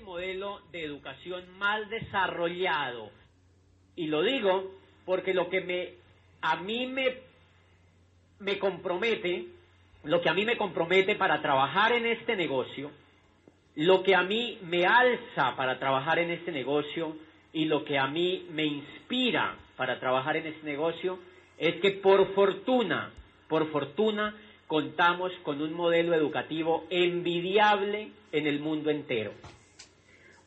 el modelo de educación más desarrollado. Y lo digo porque lo que me, a mí me, me compromete, lo que a mí me compromete para trabajar en este negocio, lo que a mí me alza para trabajar en este negocio y lo que a mí me inspira para trabajar en este negocio es que por fortuna, por fortuna, contamos con un modelo educativo envidiable en el mundo entero.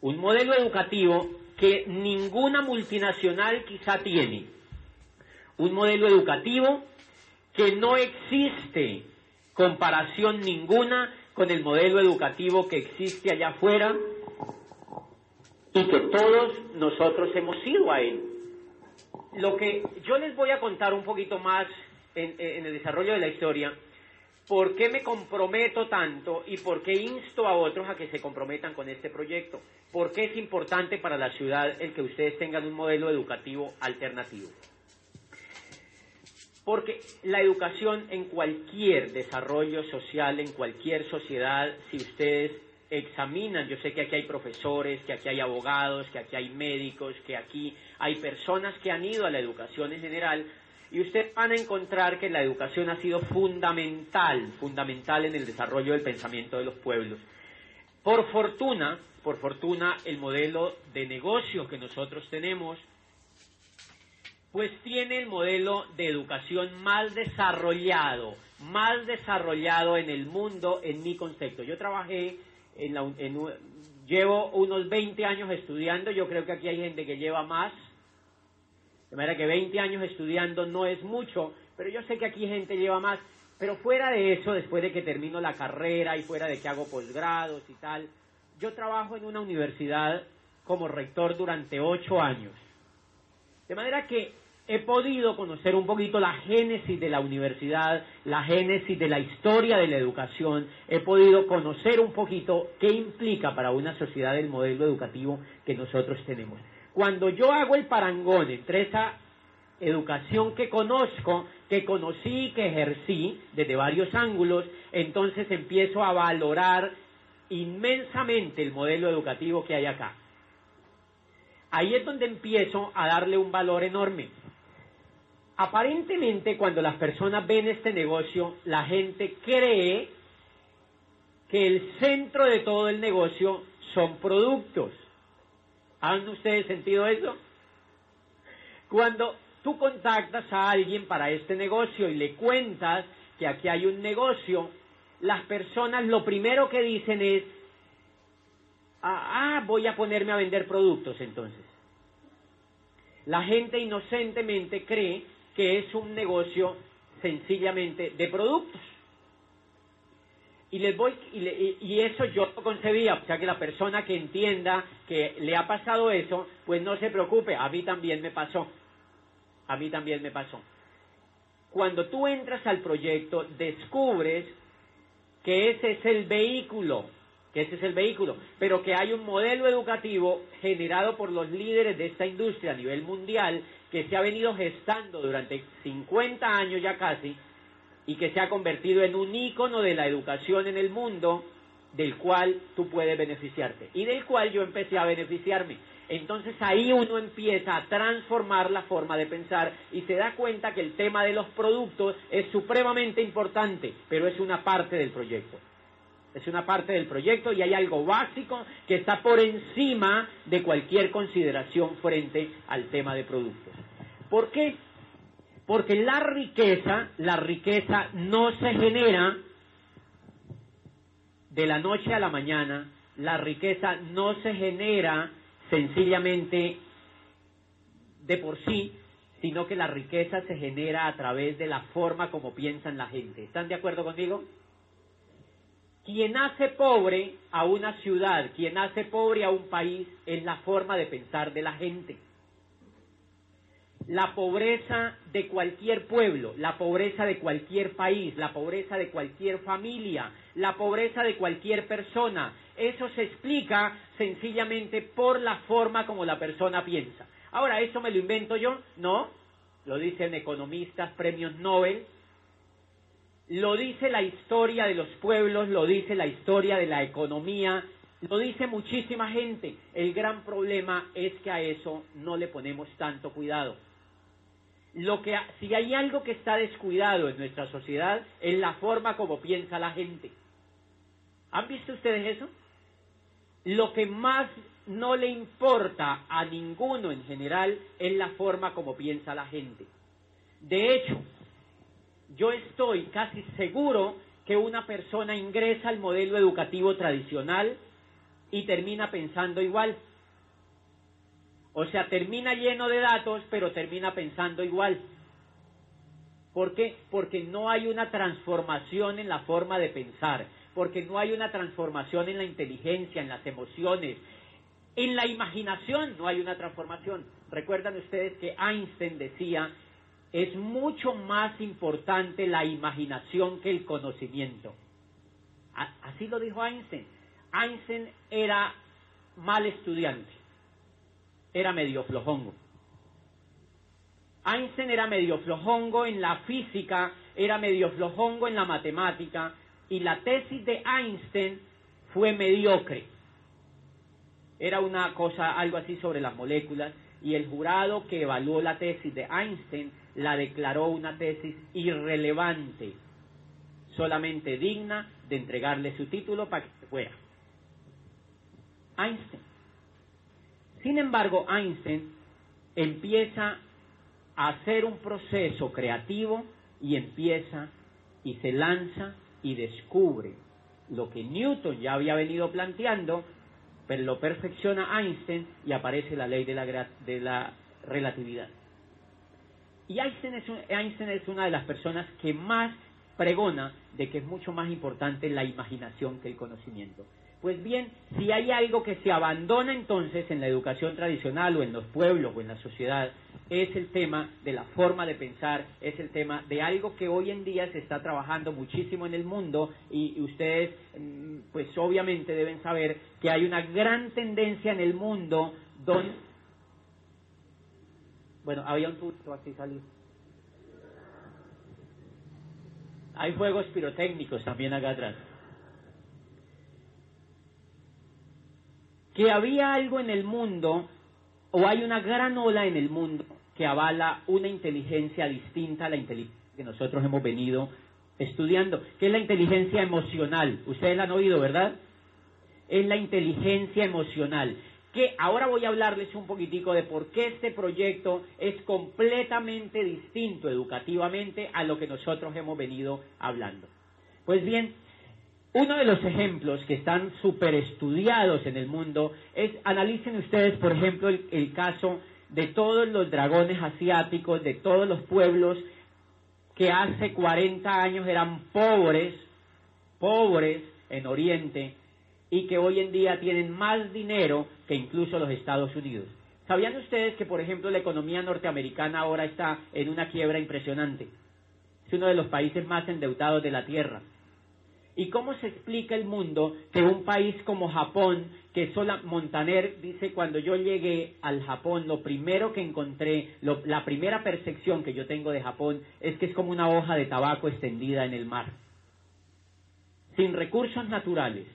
Un modelo educativo que ninguna multinacional quizá tiene. Un modelo educativo que no existe comparación ninguna con el modelo educativo que existe allá afuera y que todos nosotros hemos ido a él. Lo que yo les voy a contar un poquito más en, en el desarrollo de la historia ¿Por qué me comprometo tanto y por qué insto a otros a que se comprometan con este proyecto? ¿Por qué es importante para la ciudad el que ustedes tengan un modelo educativo alternativo? Porque la educación en cualquier desarrollo social, en cualquier sociedad, si ustedes examinan, yo sé que aquí hay profesores, que aquí hay abogados, que aquí hay médicos, que aquí hay personas que han ido a la educación en general, y ustedes van a encontrar que la educación ha sido fundamental, fundamental en el desarrollo del pensamiento de los pueblos. Por fortuna, por fortuna, el modelo de negocio que nosotros tenemos, pues tiene el modelo de educación más desarrollado, más desarrollado en el mundo en mi concepto. Yo trabajé en, la, llevo unos 20 años estudiando, yo creo que aquí hay gente que lleva más, de manera que 20 años estudiando no es mucho, pero yo sé que aquí gente lleva más. Pero fuera de eso, después de que termino la carrera y fuera de que hago posgrados y tal, yo trabajo en una universidad como rector durante ocho años. De manera que he podido conocer un poquito la génesis de la universidad, la génesis de la historia de la educación, he podido conocer un poquito qué implica para una sociedad el modelo educativo que nosotros tenemos. Cuando yo hago el parangón entre esa educación que conozco, que conocí, que ejercí desde varios ángulos, entonces empiezo a valorar inmensamente el modelo educativo que hay acá. Ahí es donde empiezo a darle un valor enorme. Aparentemente cuando las personas ven este negocio, la gente cree que el centro de todo el negocio son productos. ¿Han ustedes sentido eso? Cuando tú contactas a alguien para este negocio y le cuentas que aquí hay un negocio, las personas lo primero que dicen es, ah, ah voy a ponerme a vender productos entonces. La gente inocentemente cree que es un negocio sencillamente de productos. Y les voy y, eso yo lo concebía, o sea que la persona que entienda que le ha pasado eso, pues no se preocupe, a mí también me pasó. A mí también me pasó. Cuando tú entras al proyecto, descubres que ese es el vehículo, que ese es el vehículo, pero que hay un modelo educativo generado por los líderes de esta industria a nivel mundial que se ha venido gestando durante 50 años ya casi, y que se ha convertido en un ícono de la educación en el mundo del cual tú puedes beneficiarte y del cual yo empecé a beneficiarme. Entonces ahí uno empieza a transformar la forma de pensar y se da cuenta que el tema de los productos es supremamente importante, pero es una parte del proyecto. Es una parte del proyecto y hay algo básico que está por encima de cualquier consideración frente al tema de productos. ¿Por qué? Porque la riqueza, la riqueza no se genera de la noche a la mañana, la riqueza no se genera sencillamente de por sí, sino que la riqueza se genera a través de la forma como piensan la gente. ¿Están de acuerdo conmigo? Quien hace pobre a una ciudad, quien hace pobre a un país, es la forma de pensar de la gente la pobreza de cualquier pueblo, la pobreza de cualquier país, la pobreza de cualquier familia, la pobreza de cualquier persona. Eso se explica sencillamente por la forma como la persona piensa. Ahora, ¿eso me lo invento yo? No, lo dicen economistas, premios Nobel, lo dice la historia de los pueblos, lo dice la historia de la economía Lo dice muchísima gente. El gran problema es que a eso no le ponemos tanto cuidado. Lo que, si hay algo que está descuidado en nuestra sociedad es la forma como piensa la gente. ¿Han visto ustedes eso? Lo que más no le importa a ninguno en general es la forma como piensa la gente. De hecho, yo estoy casi seguro que una persona ingresa al modelo educativo tradicional y termina pensando igual. O sea, termina lleno de datos, pero termina pensando igual. ¿Por qué? Porque no hay una transformación en la forma de pensar, porque no hay una transformación en la inteligencia, en las emociones, en la imaginación no hay una transformación. Recuerdan ustedes que Einstein decía, es mucho más importante la imaginación que el conocimiento. Así lo dijo Einstein. Einstein era mal estudiante, era medio flojongo. Einstein era medio flojongo en la física, era medio flojongo en la matemática, y la tesis de Einstein fue mediocre. Era una cosa, algo así sobre las moléculas, y el jurado que evaluó la tesis de Einstein la declaró una tesis irrelevante, solamente digna de entregarle su título para que fuera. Einstein. Sin embargo, Einstein empieza a hacer un proceso creativo y empieza y se lanza y descubre lo que Newton ya había venido planteando, pero lo perfecciona Einstein y aparece la ley de la, de la relatividad. Y Einstein es, Einstein es una de las personas que más pregona de que es mucho más importante la imaginación que el conocimiento. Pues bien, si hay algo que se abandona entonces en la educación tradicional o en los pueblos o en la sociedad, es el tema de la forma de pensar, es el tema de algo que hoy en día se está trabajando muchísimo en el mundo y ustedes mm, pues obviamente deben saber que hay una gran tendencia en el mundo donde... Bueno, había un punto así salir. Hay juegos pirotécnicos también acá atrás. Que había algo en el mundo, o hay una gran ola en el mundo que avala una inteligencia distinta a la inteligencia que nosotros hemos venido estudiando, que es la inteligencia emocional. Ustedes la han oído, ¿verdad? Es la inteligencia emocional. Que ahora voy a hablarles un poquitico de por qué este proyecto es completamente distinto educativamente a lo que nosotros hemos venido hablando. Pues bien, uno de los ejemplos que están súper estudiados en el mundo es, analicen ustedes, por ejemplo, el, caso de todos los dragones asiáticos, de todos los pueblos que hace 40 años eran pobres, pobres en Oriente, y que hoy en día tienen más dinero que incluso los Estados Unidos. ¿Sabían ustedes que, por ejemplo, la economía norteamericana ahora está en una quiebra impresionante? Es uno de los países más endeudados de la Tierra. ¿Y cómo se explica el mundo que un país como Japón, que sola Montaner dice cuando yo llegué al Japón, lo primero que encontré, la primera percepción que yo tengo de Japón es que es como una hoja de tabaco extendida en el mar, sin recursos naturales.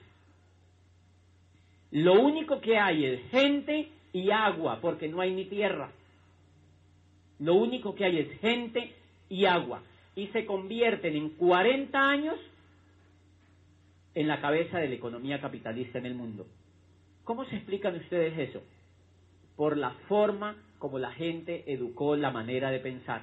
Lo único que hay es gente y agua, porque no hay ni tierra. Lo único que hay es gente y agua. Y se convierten en 40 años en la cabeza de la economía capitalista en el mundo. ¿Cómo se explican ustedes eso? Por la forma como la gente educó la manera de pensar.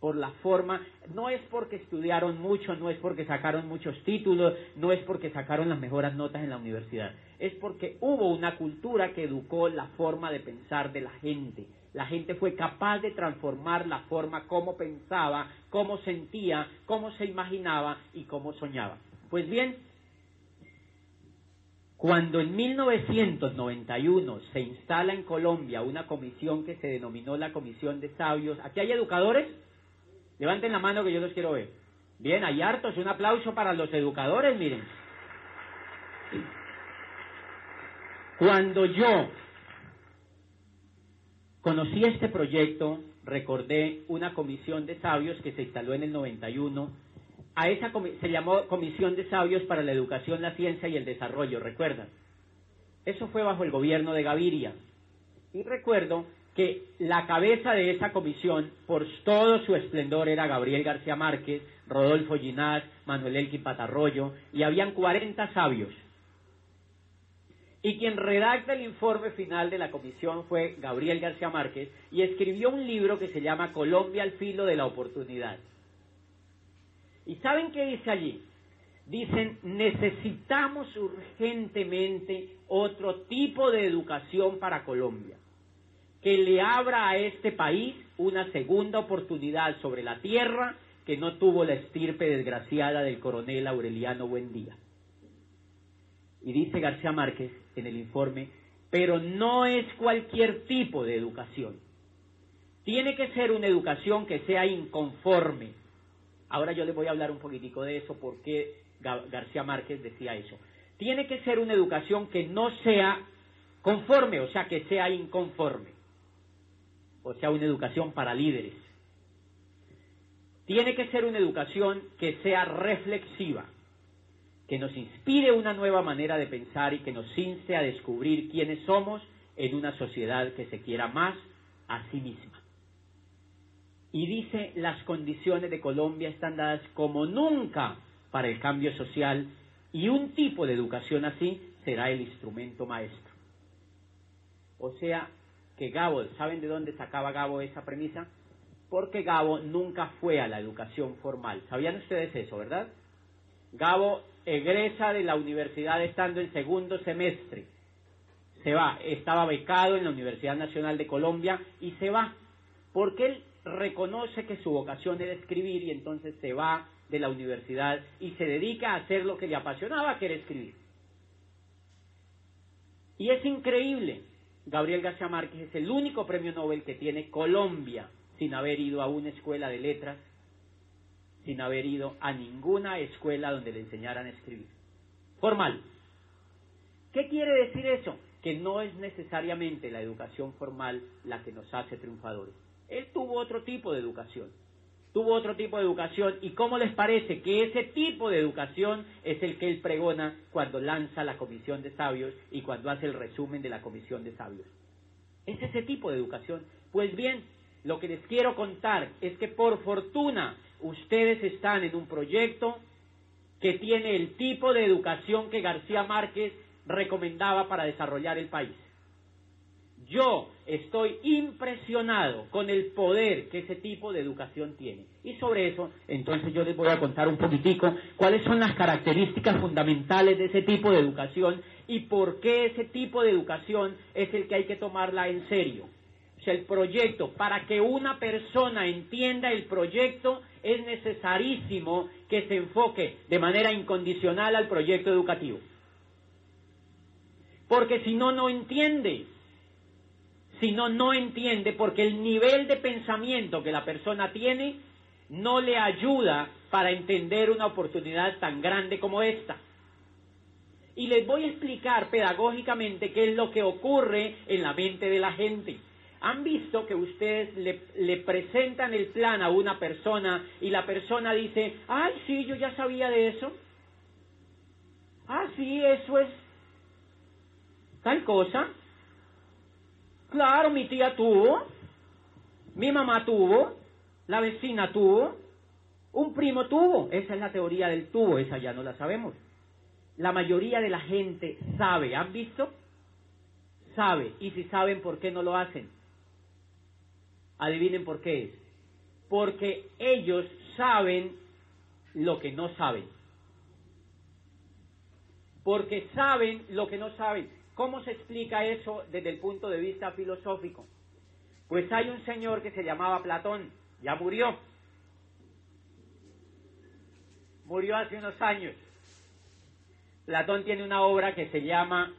Por la forma, no es porque estudiaron mucho, no es porque sacaron muchos títulos, no es porque sacaron las mejores notas en la universidad. Es porque hubo una cultura que educó la forma de pensar de la gente. La gente fue capaz de transformar la forma como pensaba, cómo sentía, cómo se imaginaba y cómo soñaba. Pues bien, cuando en 1991 se instala en Colombia una comisión que se denominó la Comisión de Sabios, ¿aquí hay educadores? Levanten la mano que yo los quiero ver. Bien, hay hartos, un aplauso para los educadores, miren. Cuando yo conocí este proyecto, recordé una comisión de sabios que se instaló en el 91 a esa se llamó Comisión de Sabios para la Educación, la Ciencia y el Desarrollo, ¿recuerdan? Eso fue bajo el gobierno de Gaviria. Y recuerdo que la cabeza de esa comisión, por todo su esplendor, era Gabriel García Márquez, Rodolfo Ginás, Manuel Elkin Patarroyo, y habían 40 sabios. Y quien redacta el informe final de la comisión fue Gabriel García Márquez y escribió un libro que se llama Colombia al filo de la oportunidad. ¿Y saben qué dice allí? Dicen, necesitamos urgentemente otro tipo de educación para Colombia, que le abra a este país una segunda oportunidad sobre la tierra que no tuvo la estirpe desgraciada del coronel Aureliano Buendía. Y dice García Márquez en el informe, pero no es cualquier tipo de educación. Tiene que ser una educación que sea inconforme. Ahora yo les voy a hablar un poquitico de eso, porque García Márquez decía eso. Tiene que ser una educación que no sea conforme, o sea, que sea inconforme. O sea, una educación para líderes. Tiene que ser una educación que sea reflexiva que nos inspire una nueva manera de pensar y que nos inste a descubrir quiénes somos en una sociedad que se quiera más a sí misma. Y dice, las condiciones de Colombia están dadas como nunca para el cambio social y un tipo de educación así será el instrumento maestro. O sea, que Gabo, ¿saben de dónde sacaba Gabo esa premisa? Porque Gabo nunca fue a la educación formal. ¿Sabían ustedes eso, verdad? Gabo egresa de la universidad estando en segundo semestre. Se va, estaba becado en la Universidad Nacional de Colombia y se va, porque él reconoce que su vocación era escribir y entonces se va de la universidad y se dedica a hacer lo que le apasionaba, que era escribir. Y es increíble, Gabriel García Márquez es el único premio Nobel que tiene Colombia sin haber ido a una escuela de letras sin haber ido a ninguna escuela donde le enseñaran a escribir. Formal. ¿Qué quiere decir eso? Que no es necesariamente la educación formal la que nos hace triunfadores. Él tuvo otro tipo de educación. Tuvo otro tipo de educación. ¿Y cómo les parece que ese tipo de educación es el que él pregona cuando lanza la comisión de sabios y cuando hace el resumen de la comisión de sabios? Es ese tipo de educación. Pues bien, lo que les quiero contar es que por fortuna ustedes están en un proyecto que tiene el tipo de educación que García Márquez recomendaba para desarrollar el país. Yo estoy impresionado con el poder que ese tipo de educación tiene. Y sobre eso, entonces yo les voy a contar un poquitico cuáles son las características fundamentales de ese tipo de educación y por qué ese tipo de educación es el que hay que tomarla en serio. O sea, el proyecto, para que una persona entienda el proyecto, es necesarísimo que se enfoque de manera incondicional al proyecto educativo. Porque si no, no entiende. Si no, no entiende porque el nivel de pensamiento que la persona tiene no le ayuda para entender una oportunidad tan grande como esta. Y les voy a explicar pedagógicamente qué es lo que ocurre en la mente de la gente. ¿Han visto que ustedes le, presentan el plan a una persona y la persona dice, ay, sí, yo ya sabía de eso? Ah, sí, eso es tal cosa. Claro, mi tía tuvo, mi mamá tuvo, la vecina tuvo, un primo tuvo. Esa es la teoría del tuvo, esa ya no la sabemos. La mayoría de la gente sabe, ¿han visto? Sabe, y si saben, ¿por qué no lo hacen? Adivinen por qué es. Porque ellos saben lo que no saben. Porque saben lo que no saben. ¿Cómo se explica eso desde el punto de vista filosófico? Pues hay un señor que se llamaba Platón, ya murió. Murió hace unos años. Platón tiene una obra que se llama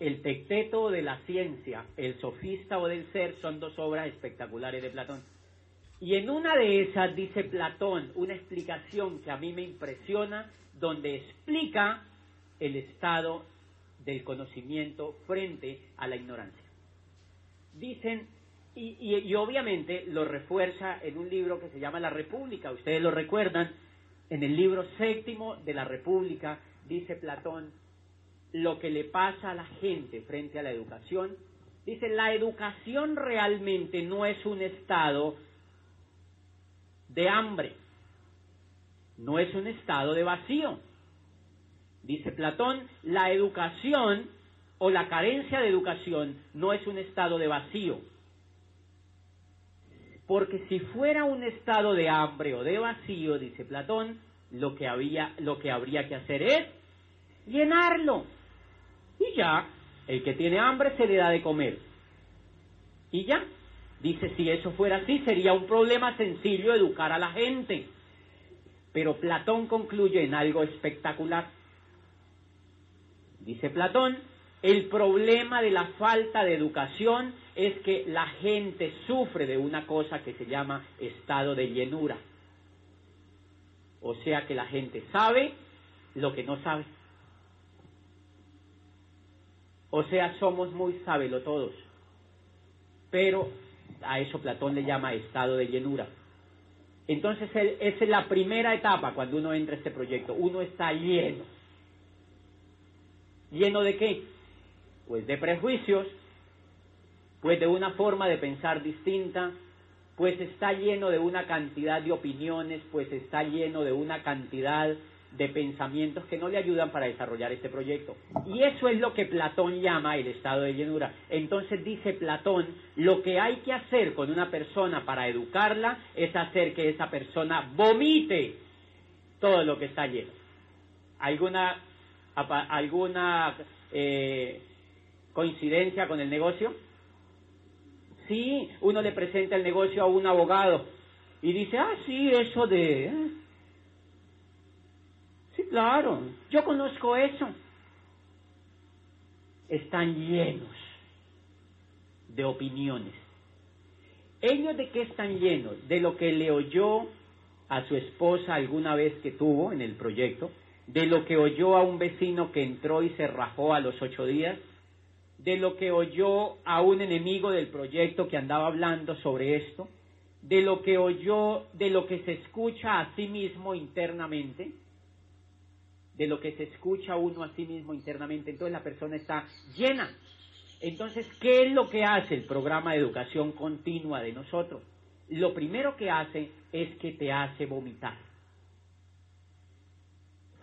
el Tecteto de la Ciencia, El Sofista o del Ser, son dos obras espectaculares de Platón. Y en una de esas dice Platón una explicación que a mí me impresiona, donde explica el estado del conocimiento frente a la ignorancia. Dicen, y, y, obviamente lo refuerza en un libro que se llama La República, ustedes lo recuerdan, en el libro séptimo de la República dice Platón, lo que le pasa a la gente frente a la educación, dice, la educación realmente no es un estado de hambre, no es un estado de vacío. Dice Platón, la educación o la carencia de educación no es un estado de vacío. Porque si fuera un estado de hambre o de vacío, dice Platón, lo que, había, lo que habría que hacer es llenarlo. Y ya, el que tiene hambre se le da de comer. Y ya, dice, si eso fuera así, sería un problema sencillo educar a la gente. Pero Platón concluye en algo espectacular. Dice Platón, el problema de la falta de educación es que la gente sufre de una cosa que se llama estado de llenura. O sea que la gente sabe lo que no sabe. O sea, somos muy sábelo todos. Pero a eso Platón le llama estado de llenura. Entonces esa es la primera etapa cuando uno entra a este proyecto. Uno está lleno. ¿Lleno de qué? Pues de prejuicios, pues de una forma de pensar distinta, pues está lleno de una cantidad de opiniones, pues está lleno de una cantidad de pensamientos que no le ayudan para desarrollar este proyecto. Y eso es lo que Platón llama el estado de llenura. Entonces dice Platón, lo que hay que hacer con una persona para educarla es hacer que esa persona vomite todo lo que está lleno. ¿Alguna, alguna eh, coincidencia con el negocio? Sí, uno le presenta el negocio a un abogado y dice, ah, sí, eso de... ¿eh? Claro, yo conozco eso. Están llenos de opiniones. ¿Ellos de qué están llenos? De lo que le oyó a su esposa alguna vez que tuvo en el proyecto, de lo que oyó a un vecino que entró y se rajó a los ocho días, de lo que oyó a un enemigo del proyecto que andaba hablando sobre esto, de lo que oyó, de lo que se escucha a sí mismo internamente, de lo que se escucha uno a sí mismo internamente, entonces la persona está llena. Entonces, ¿qué es lo que hace el programa de educación continua de nosotros? Lo primero que hace es que te hace vomitar.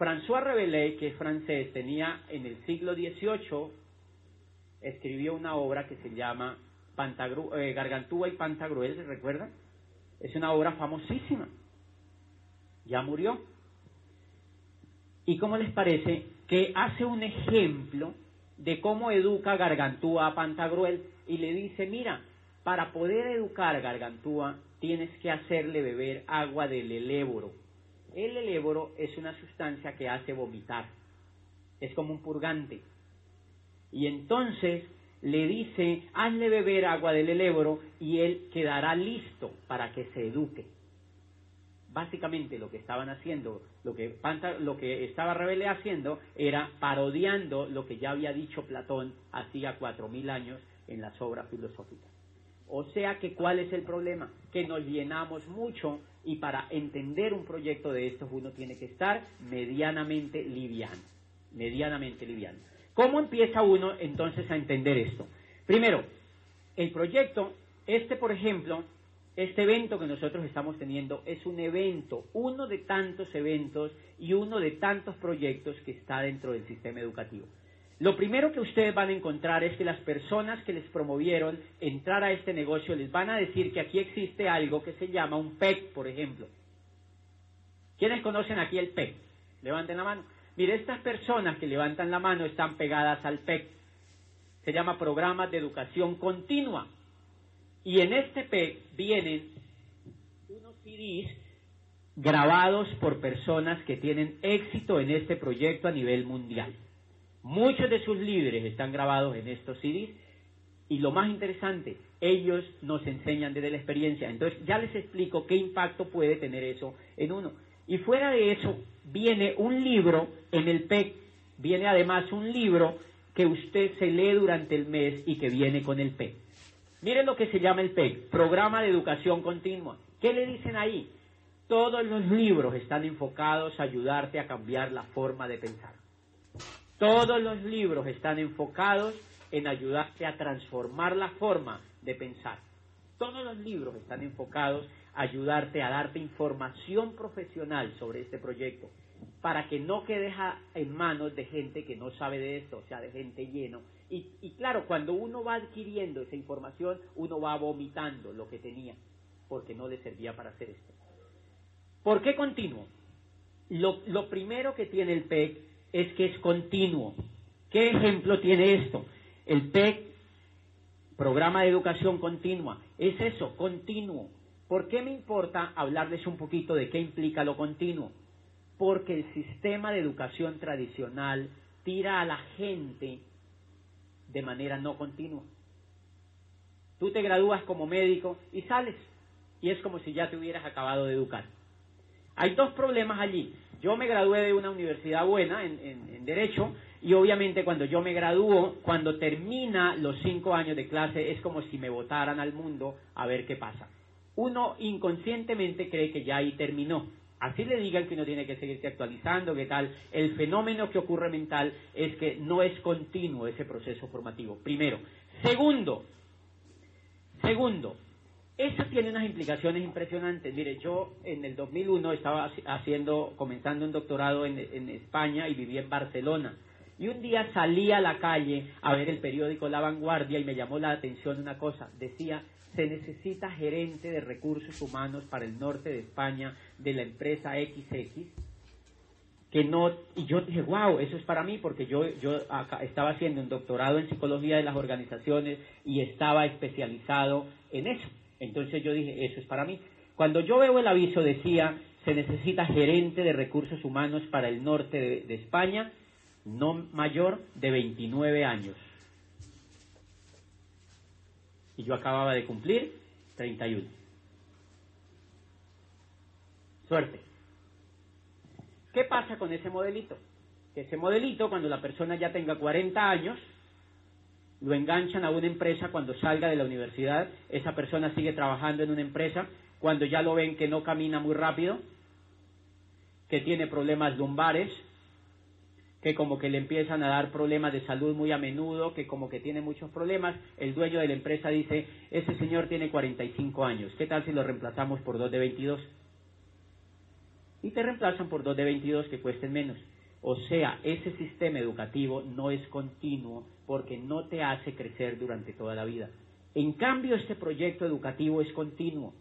François Rabelais, que es francés, tenía en el siglo XVIII, escribió una obra que se llama eh, Gargantúa y Pantagruel, ¿se recuerdan? Es una obra famosísima. Ya murió. ¿Y cómo les parece que hace un ejemplo de cómo educa Gargantúa a Pantagruel y le dice, mira, para poder educar a Gargantúa tienes que hacerle beber agua del eléboro. El eléboro es una sustancia que hace vomitar, es como un purgante. Y entonces le dice, hazle beber agua del eléboro y él quedará listo para que se eduque básicamente lo que estaban haciendo, lo que, lo que estaba Rebele haciendo era parodiando lo que ya había dicho Platón hacía cuatro mil años en las obras filosóficas. O sea que, ¿cuál es el problema? Que nos llenamos mucho y para entender un proyecto de estos uno tiene que estar medianamente liviano, medianamente liviano. ¿Cómo empieza uno entonces a entender esto? Primero, el proyecto, este por ejemplo, este evento que nosotros estamos teniendo es un evento, uno de tantos eventos y uno de tantos proyectos que está dentro del sistema educativo. Lo primero que ustedes van a encontrar es que las personas que les promovieron entrar a este negocio les van a decir que aquí existe algo que se llama un PEC, por ejemplo. ¿Quiénes conocen aquí el PEC? Levanten la mano. Mire, estas personas que levantan la mano están pegadas al PEC. Se llama Programa de Educación Continua. Y en este PEC vienen unos CDs grabados por personas que tienen éxito en este proyecto a nivel mundial. Muchos de sus líderes están grabados en estos CDs y lo más interesante, ellos nos enseñan desde la experiencia. Entonces ya les explico qué impacto puede tener eso en uno. Y fuera de eso, viene un libro en el PEC, viene además un libro que usted se lee durante el mes y que viene con el PEC. Miren lo que se llama el PEC, Programa de Educación Continua. ¿Qué le dicen ahí? Todos los libros están enfocados a ayudarte a cambiar la forma de pensar. Todos los libros están enfocados en ayudarte a transformar la forma de pensar. Todos los libros están enfocados a ayudarte a darte información profesional sobre este proyecto para que no quedes en manos de gente que no sabe de esto, o sea, de gente lleno. Y, claro, cuando uno va adquiriendo esa información, uno va vomitando lo que tenía, porque no le servía para hacer esto. ¿Por qué continuo? Lo, lo primero que tiene el PEC es que es continuo. ¿Qué ejemplo tiene esto? El PEC, Programa de Educación Continua, es eso, continuo. ¿Por qué me importa hablarles un poquito de qué implica lo continuo? Porque el sistema de educación tradicional tira a la gente de manera no continua. Tú te gradúas como médico y sales, y es como si ya te hubieras acabado de educar. Hay dos problemas allí. Yo me gradué de una universidad buena en, en, Derecho y obviamente cuando yo me gradúo, cuando termina los cinco años de clase, es como si me votaran al mundo a ver qué pasa. Uno inconscientemente cree que ya ahí terminó. Así le digan que uno tiene que seguirse actualizando, qué tal. El fenómeno que ocurre mental es que no es continuo ese proceso formativo. Primero. Segundo, segundo, eso tiene unas implicaciones impresionantes. Mire, yo en el 2001 estaba haciendo, comenzando un doctorado en, España y vivía en Barcelona. Y un día salí a la calle a ver el periódico La Vanguardia y me llamó la atención una cosa. Decía, se necesita gerente de recursos humanos para el norte de España de la empresa XX. Que no, y yo dije, wow, eso es para mí, porque yo, yo estaba haciendo un doctorado en psicología de las organizaciones y estaba especializado en eso. Entonces yo dije, eso es para mí. Cuando yo veo el aviso decía, se necesita gerente de recursos humanos para el norte de, España, no mayor de 29 años. Y yo acababa de cumplir 31. Suerte. ¿Qué pasa con ese modelito? Que ese modelito, cuando la persona ya tenga 40 años, lo enganchan a una empresa cuando salga de la universidad, esa persona sigue trabajando en una empresa, cuando ya lo ven que no camina muy rápido, que tiene problemas lumbares, que como que le empiezan a dar problemas de salud muy a menudo, que como que tiene muchos problemas, el dueño de la empresa dice, ese señor tiene 45 años, ¿qué tal si lo reemplazamos por dos de 22? Y te reemplazan por dos de 22 que cuesten menos. O sea, ese sistema educativo no es continuo porque no te hace crecer durante toda la vida. En cambio, este proyecto educativo es continuo.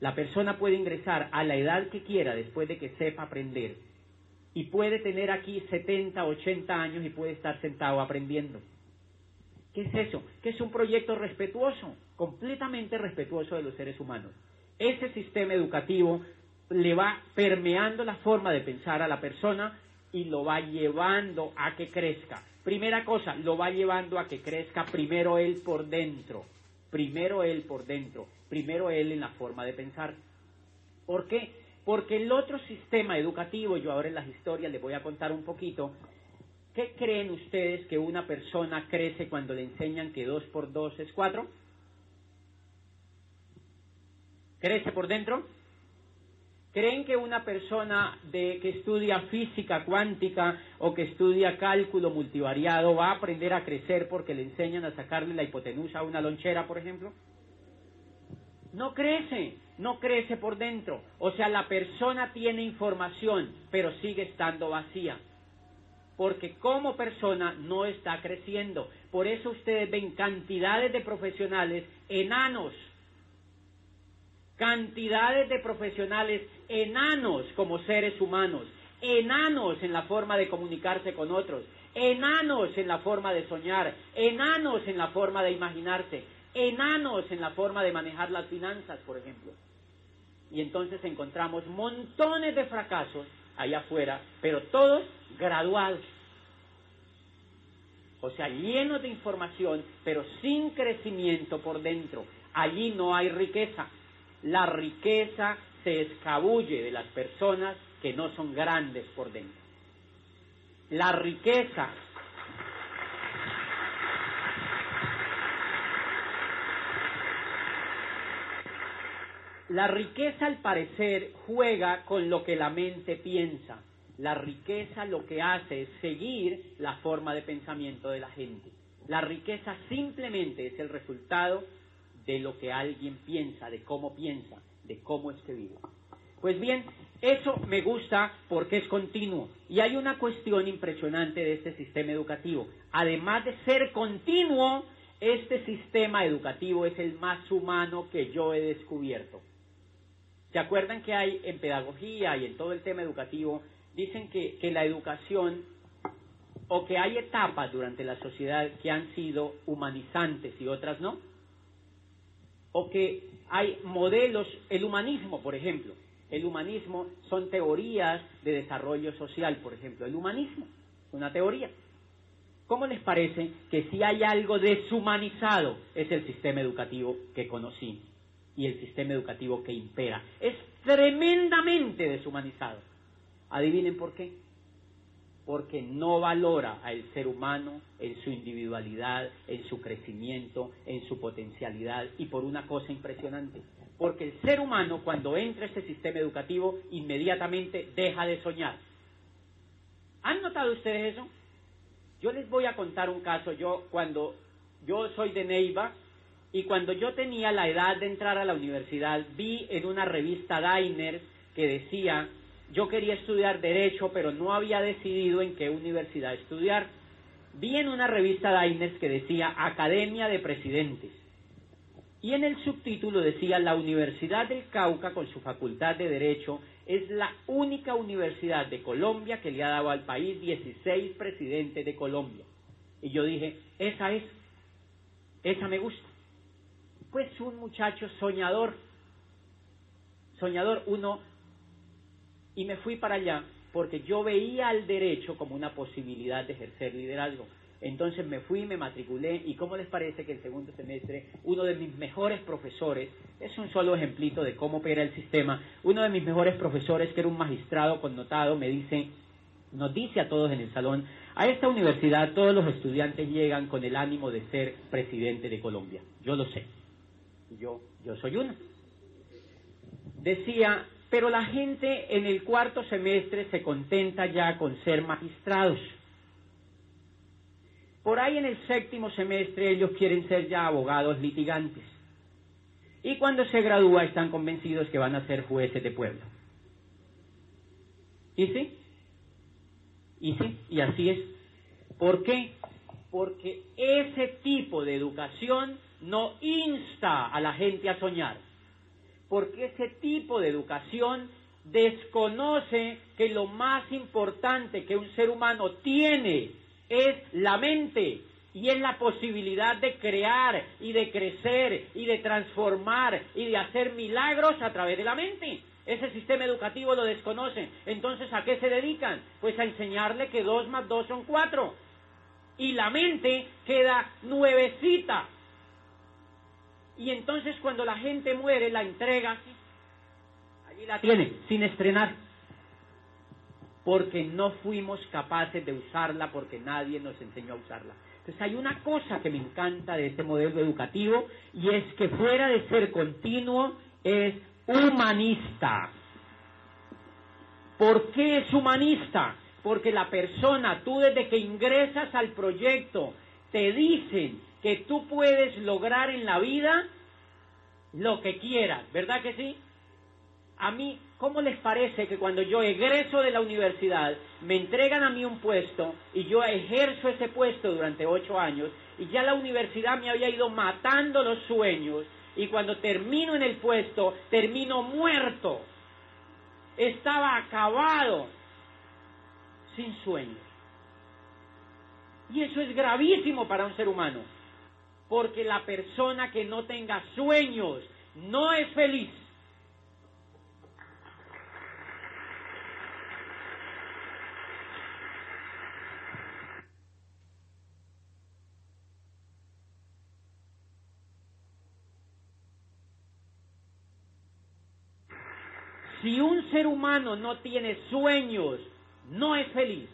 La persona puede ingresar a la edad que quiera después de que sepa aprender y puede tener aquí 70, 80 años y puede estar sentado aprendiendo. ¿Qué es eso? Que es un proyecto respetuoso, completamente respetuoso de los seres humanos. Ese sistema educativo le va permeando la forma de pensar a la persona y lo va llevando a que crezca. Primera cosa, lo va llevando a que crezca primero él por dentro, primero él por dentro, primero él en la forma de pensar. ¿Por qué? Porque el otro sistema educativo, yo ahora en las historias les voy a contar un poquito, ¿qué creen ustedes que una persona crece cuando le enseñan que dos por dos es cuatro? ¿Crece por dentro? ¿Creen que una persona de, que estudia física cuántica o que estudia cálculo multivariado va a aprender a crecer porque le enseñan a sacarle la hipotenusa a una lonchera, por ejemplo? No crece, no crece por dentro. O sea, la persona tiene información, pero sigue estando vacía. Porque como persona no está creciendo. Por eso ustedes ven cantidades de profesionales enanos cantidades de profesionales enanos como seres humanos, enanos en la forma de comunicarse con otros, enanos en la forma de soñar, enanos en la forma de imaginarse, enanos en la forma de manejar las finanzas, por ejemplo. Y entonces encontramos montones de fracasos allá afuera, pero todos graduados. O sea, llenos de información, pero sin crecimiento por dentro. Allí no hay riqueza la riqueza se escabulle de las personas que no son grandes por dentro. La riqueza La riqueza al parecer juega con lo que la mente piensa. La riqueza lo que hace es seguir la forma de pensamiento de la gente. La riqueza simplemente es el resultado de lo que alguien piensa, de cómo piensa, de cómo es que vive. Pues bien, eso me gusta porque es continuo. Y hay una cuestión impresionante de este sistema educativo. Además de ser continuo, este sistema educativo es el más humano que yo he descubierto. ¿Se acuerdan que hay en pedagogía y en todo el tema educativo? Dicen que, que la educación o que hay etapas durante la sociedad que han sido humanizantes y otras no. O que hay modelos, el humanismo, por ejemplo. El humanismo son teorías de desarrollo social, por ejemplo. El humanismo, una teoría. ¿Cómo les parece que si hay algo deshumanizado es el sistema educativo que conocí y el sistema educativo que impera? Es tremendamente deshumanizado. Adivinen por qué. Porque no valora al ser humano en su individualidad, en su crecimiento, en su potencialidad y por una cosa impresionante. Porque el ser humano cuando entra a este sistema educativo inmediatamente deja de soñar. ¿Han notado ustedes eso? Yo les voy a contar un caso. Yo cuando yo soy de Neiva y cuando yo tenía la edad de entrar a la universidad vi en una revista Dainer que decía yo quería estudiar derecho pero no había decidido en qué universidad estudiar. Vi en una revista Dainer que decía Academia de Presidentes y en el subtítulo decía la Universidad del Cauca con su facultad de derecho es la única universidad de Colombia que le ha dado al país 16 presidentes de Colombia. Y yo dije, esa es, esa me gusta. Pues un muchacho soñador, soñador uno, y me fui para allá porque yo veía al derecho como una posibilidad de ejercer liderazgo. Entonces me fui, me matriculé y ¿cómo les parece que el segundo semestre uno de mis mejores profesores, es un solo ejemplito de cómo opera el sistema, uno de mis mejores profesores que era un magistrado connotado me dice, nos dice a todos en el salón, a esta universidad todos los estudiantes llegan con el ánimo de ser presidente de Colombia, yo lo sé, yo, yo soy uno. Decía, pero la gente en el cuarto semestre se contenta ya con ser magistrados por ahí en el séptimo semestre ellos quieren ser ya abogados litigantes. Y cuando se gradúa están convencidos que van a ser jueces de pueblo. ¿Y sí? ¿Y sí? Y así es. ¿Por qué? Porque ese tipo de educación no insta a la gente a soñar. Porque ese tipo de educación desconoce que lo más importante que un ser humano tiene es la mente y es la posibilidad de crear y de crecer y de transformar y de hacer milagros a través de la mente. Ese sistema educativo lo desconoce. Entonces, ¿a qué se dedican? Pues a enseñarle que dos más dos son cuatro. Y la mente queda nuevecita. Y entonces cuando la gente muere, la entrega, allí la tiene, sin estrenar porque no fuimos capaces de usarla, porque nadie nos enseñó a usarla. Entonces hay una cosa que me encanta de este modelo educativo y es que fuera de ser continuo es humanista. ¿Por qué es humanista? Porque la persona, tú desde que ingresas al proyecto, te dicen que tú puedes lograr en la vida lo que quieras, ¿verdad que sí? A mí ¿Cómo les parece que cuando yo egreso de la universidad me entregan a mí un puesto y yo ejerzo ese puesto durante ocho años y ya la universidad me había ido matando los sueños y cuando termino en el puesto termino muerto? Estaba acabado, sin sueños. Y eso es gravísimo para un ser humano, porque la persona que no tenga sueños no es feliz. Si un ser humano no tiene sueños, no es feliz.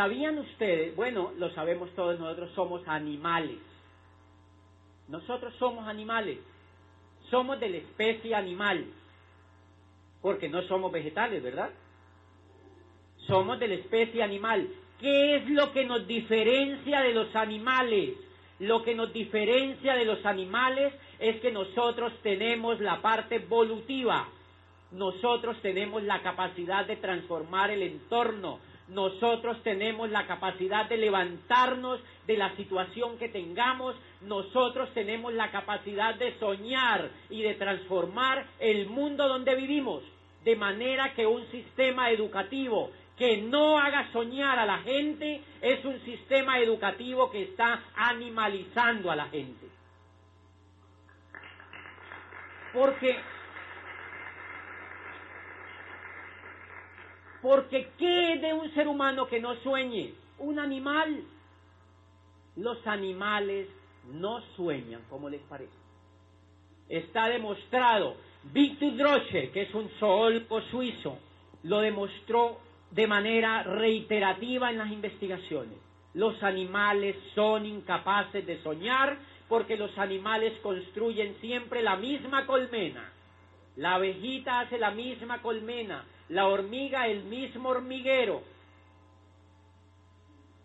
¿Sabían ustedes? Bueno, lo sabemos todos, nosotros somos animales. Nosotros somos animales. Somos de la especie animal. Porque no somos vegetales, ¿verdad? Somos de la especie animal. ¿Qué es lo que nos diferencia de los animales? Lo que nos diferencia de los animales es que nosotros tenemos la parte evolutiva. Nosotros tenemos la capacidad de transformar el entorno. Nosotros tenemos la capacidad de levantarnos de la situación que tengamos. Nosotros tenemos la capacidad de soñar y de transformar el mundo donde vivimos. De manera que un sistema educativo que no haga soñar a la gente es un sistema educativo que está animalizando a la gente. Porque, porque ¿qué de un ser humano que no sueñe? Un animal. Los animales no sueñan, ¿cómo les parece? Está demostrado. Victor Droscher, que es un zoólogo suizo, lo demostró de manera reiterativa en las investigaciones. Los animales son incapaces de soñar porque los animales construyen siempre la misma colmena. La abejita hace la misma colmena, la hormiga el mismo hormiguero.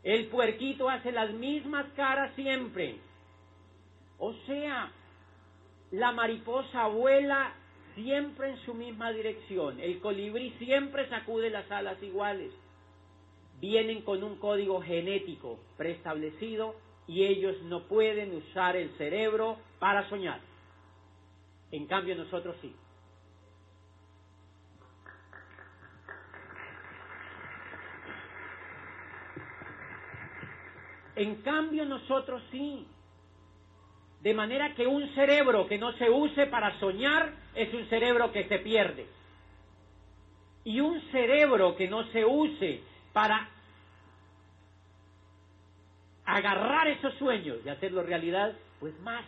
El puerquito hace las mismas caras siempre. O sea, la mariposa vuela siempre en su misma dirección. El colibrí siempre sacude las alas iguales. Vienen con un código genético preestablecido y ellos no pueden usar el cerebro para soñar. En cambio nosotros sí. En cambio nosotros sí. De manera que un cerebro que no se use para soñar es un cerebro que se pierde. Y un cerebro que no se use para agarrar esos sueños y hacerlo realidad, pues más.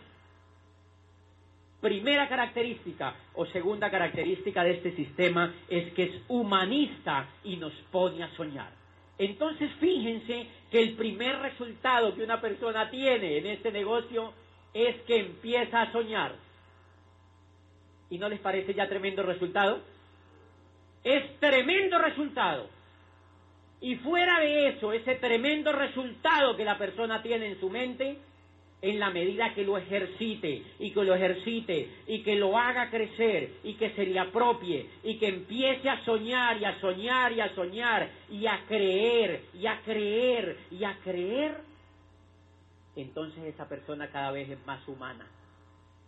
Primera característica o segunda característica de este sistema es que es humanista y nos pone a soñar. Entonces fíjense que el primer resultado que una persona tiene en este negocio es que empieza a soñar. ¿Y no les parece ya tremendo resultado? Es tremendo resultado. Y fuera de eso, ese tremendo resultado que la persona tiene en su mente, en la medida que lo ejercite y que lo ejercite y que lo haga crecer y que se le apropie y que empiece a soñar y a soñar y a soñar y a creer y a creer y a creer, entonces esa persona cada vez es más humana.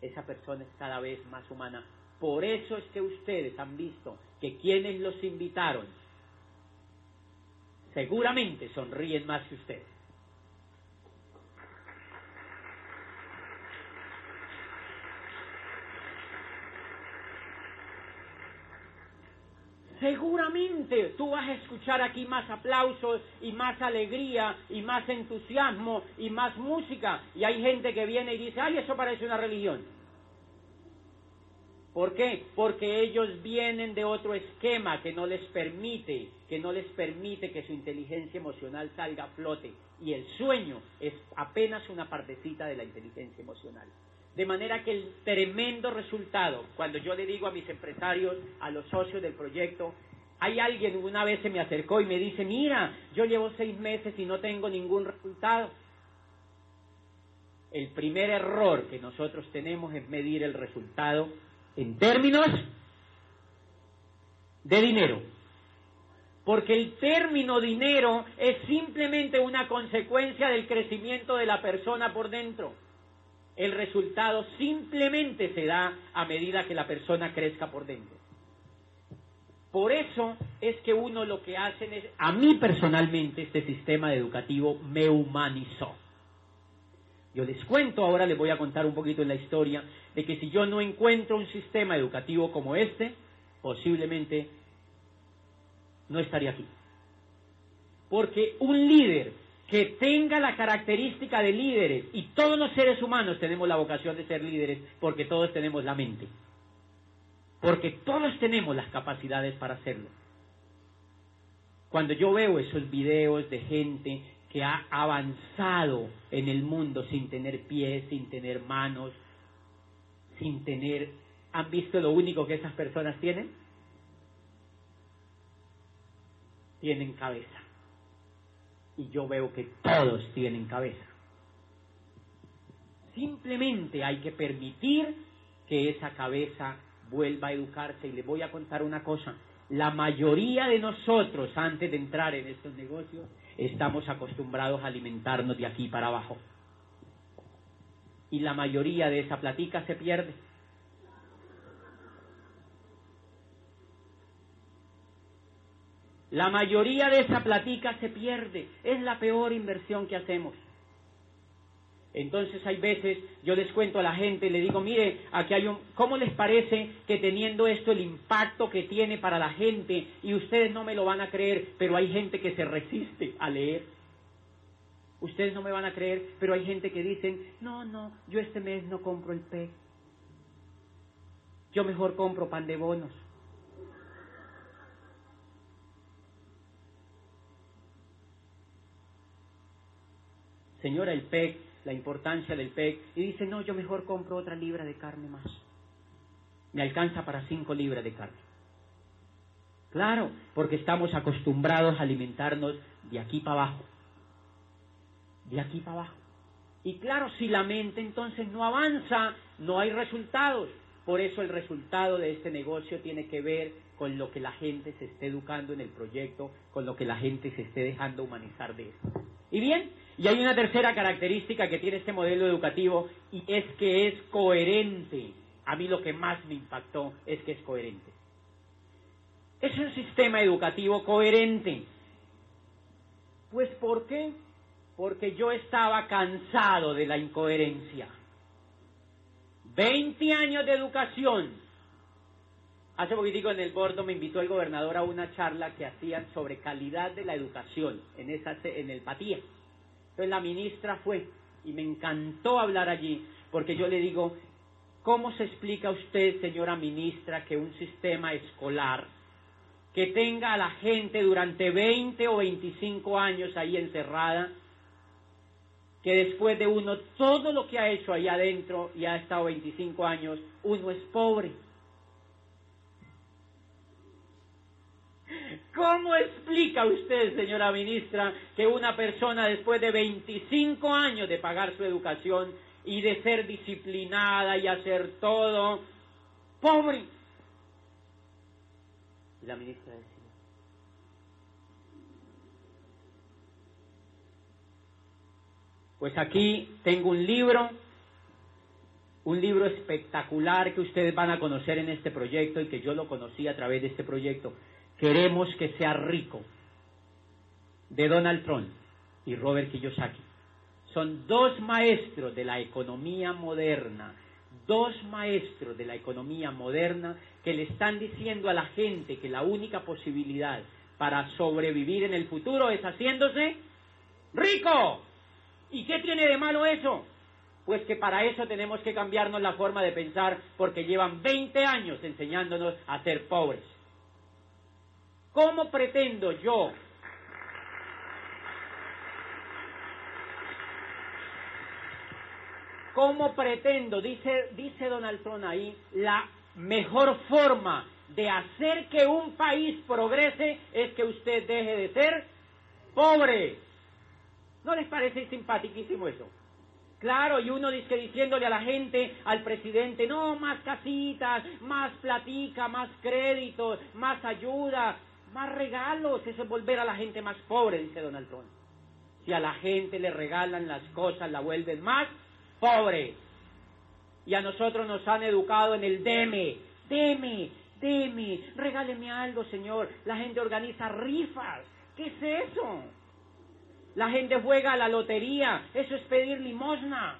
Esa persona es cada vez más humana. Por eso es que ustedes han visto que quienes los invitaron seguramente sonríen más que ustedes. Seguramente tú vas a escuchar aquí más aplausos y más alegría y más entusiasmo y más música. Y hay gente que viene y dice, ay, eso parece una religión. ¿Por qué? Porque ellos vienen de otro esquema que no les permite, que no les permite que su inteligencia emocional salga a flote. Y el sueño es apenas una partecita de la inteligencia emocional. De manera que el tremendo resultado, cuando yo le digo a mis empresarios, a los socios del proyecto, hay alguien una vez se me acercó y me dice, mira, yo llevo seis meses y no tengo ningún resultado. El primer error que nosotros tenemos es medir el resultado en términos de dinero. Porque el término dinero es simplemente una consecuencia del crecimiento de la persona por dentro. El resultado simplemente se da a medida que la persona crezca por dentro. Por eso es que uno lo que hace es, a mí personalmente este sistema educativo me humanizó. Yo les cuento, ahora les voy a contar un poquito en la historia, de que si yo no encuentro un sistema educativo como este, posiblemente no estaría aquí. Porque un líder que tenga la característica de líderes, y todos los seres humanos tenemos la vocación de ser líderes, porque todos tenemos la mente, porque todos tenemos las capacidades para hacerlo. Cuando yo veo esos videos de gente que ha avanzado en el mundo sin tener pies, sin tener manos, sin tener... ¿Han visto lo único que esas personas tienen? tienen cabeza. Y yo veo que todos tienen cabeza. Simplemente hay que permitir que esa cabeza vuelva a educarse. Y les voy a contar una cosa. La mayoría de nosotros, antes de entrar en estos negocios, estamos acostumbrados a alimentarnos de aquí para abajo. Y la mayoría de esa platica se pierde. La mayoría de esa platica se pierde. Es la peor inversión que hacemos. Entonces hay veces yo les cuento a la gente, le digo, mire, aquí hay un, ¿cómo les parece que teniendo esto el impacto que tiene para la gente y ustedes no me lo van a creer, pero hay gente que se resiste a leer? Ustedes no me van a creer, pero hay gente que dicen, no, no, yo este mes no compro el PEC. Yo mejor compro pan de bonos. Señora, el PEC, la importancia del PEC, y dice, no, yo mejor compro otra libra de carne más. Me alcanza para cinco libras de carne. Claro, porque estamos acostumbrados a alimentarnos de aquí para abajo. De aquí para abajo. Y claro, si la mente entonces no avanza, no hay resultados. Por eso el resultado de este negocio tiene que ver con lo que la gente se esté educando en el proyecto, con lo que la gente se esté dejando humanizar de esto. Y bien, y hay una tercera característica que tiene este modelo educativo y es que es coherente. A mí lo que más me impactó es que es coherente. Es un sistema educativo coherente. Pues ¿por qué? Porque yo estaba cansado de la incoherencia. Veinte años de educación. Hace poquitico en el bordo me invitó el gobernador a una charla que hacían sobre calidad de la educación en, esa, en el Patía. Entonces la ministra fue y me encantó hablar allí, porque yo le digo, ¿cómo se explica usted, señora ministra, que un sistema escolar que tenga a la gente durante 20 o 25 años ahí encerrada, que después de uno todo lo que ha hecho ahí adentro y ha estado 25 años, uno es pobre? ¿Cómo explica usted, señora ministra, que una persona después de 25 años de pagar su educación y de ser disciplinada y hacer todo, pobre? la ministra decía, pues aquí tengo un libro, un libro espectacular que ustedes van a conocer en este proyecto y que yo lo conocí a través de este proyecto queremos que sea rico, de Donald Trump y Robert Kiyosaki. Son dos maestros de la economía moderna, dos maestros de la economía moderna que le están diciendo a la gente que la única posibilidad para sobrevivir en el futuro es haciéndose rico. ¿Y qué tiene de malo eso? Pues que para eso tenemos que cambiarnos la forma de pensar porque llevan 20 años enseñándonos a ser pobres. ¿Cómo pretendo yo ¿Cómo pretendo, dice, dice Donald Trump ahí, la mejor forma de hacer que un país progrese es que usted deje de ser pobre? ¿No les parece simpaticísimo eso? Claro, y uno dice diciéndole a la gente, al presidente, no, más casitas, más platica, más créditos, más ayuda, más regalos, eso es volver a la gente más pobre, dice Donald Trump. Si a la gente le regalan las cosas, la vuelven más pobre. Y a nosotros nos han educado en el deme, deme, deme, regáleme algo, Señor. La gente organiza rifas. ¿Qué es eso? La gente juega a la lotería. Eso es pedir limosna.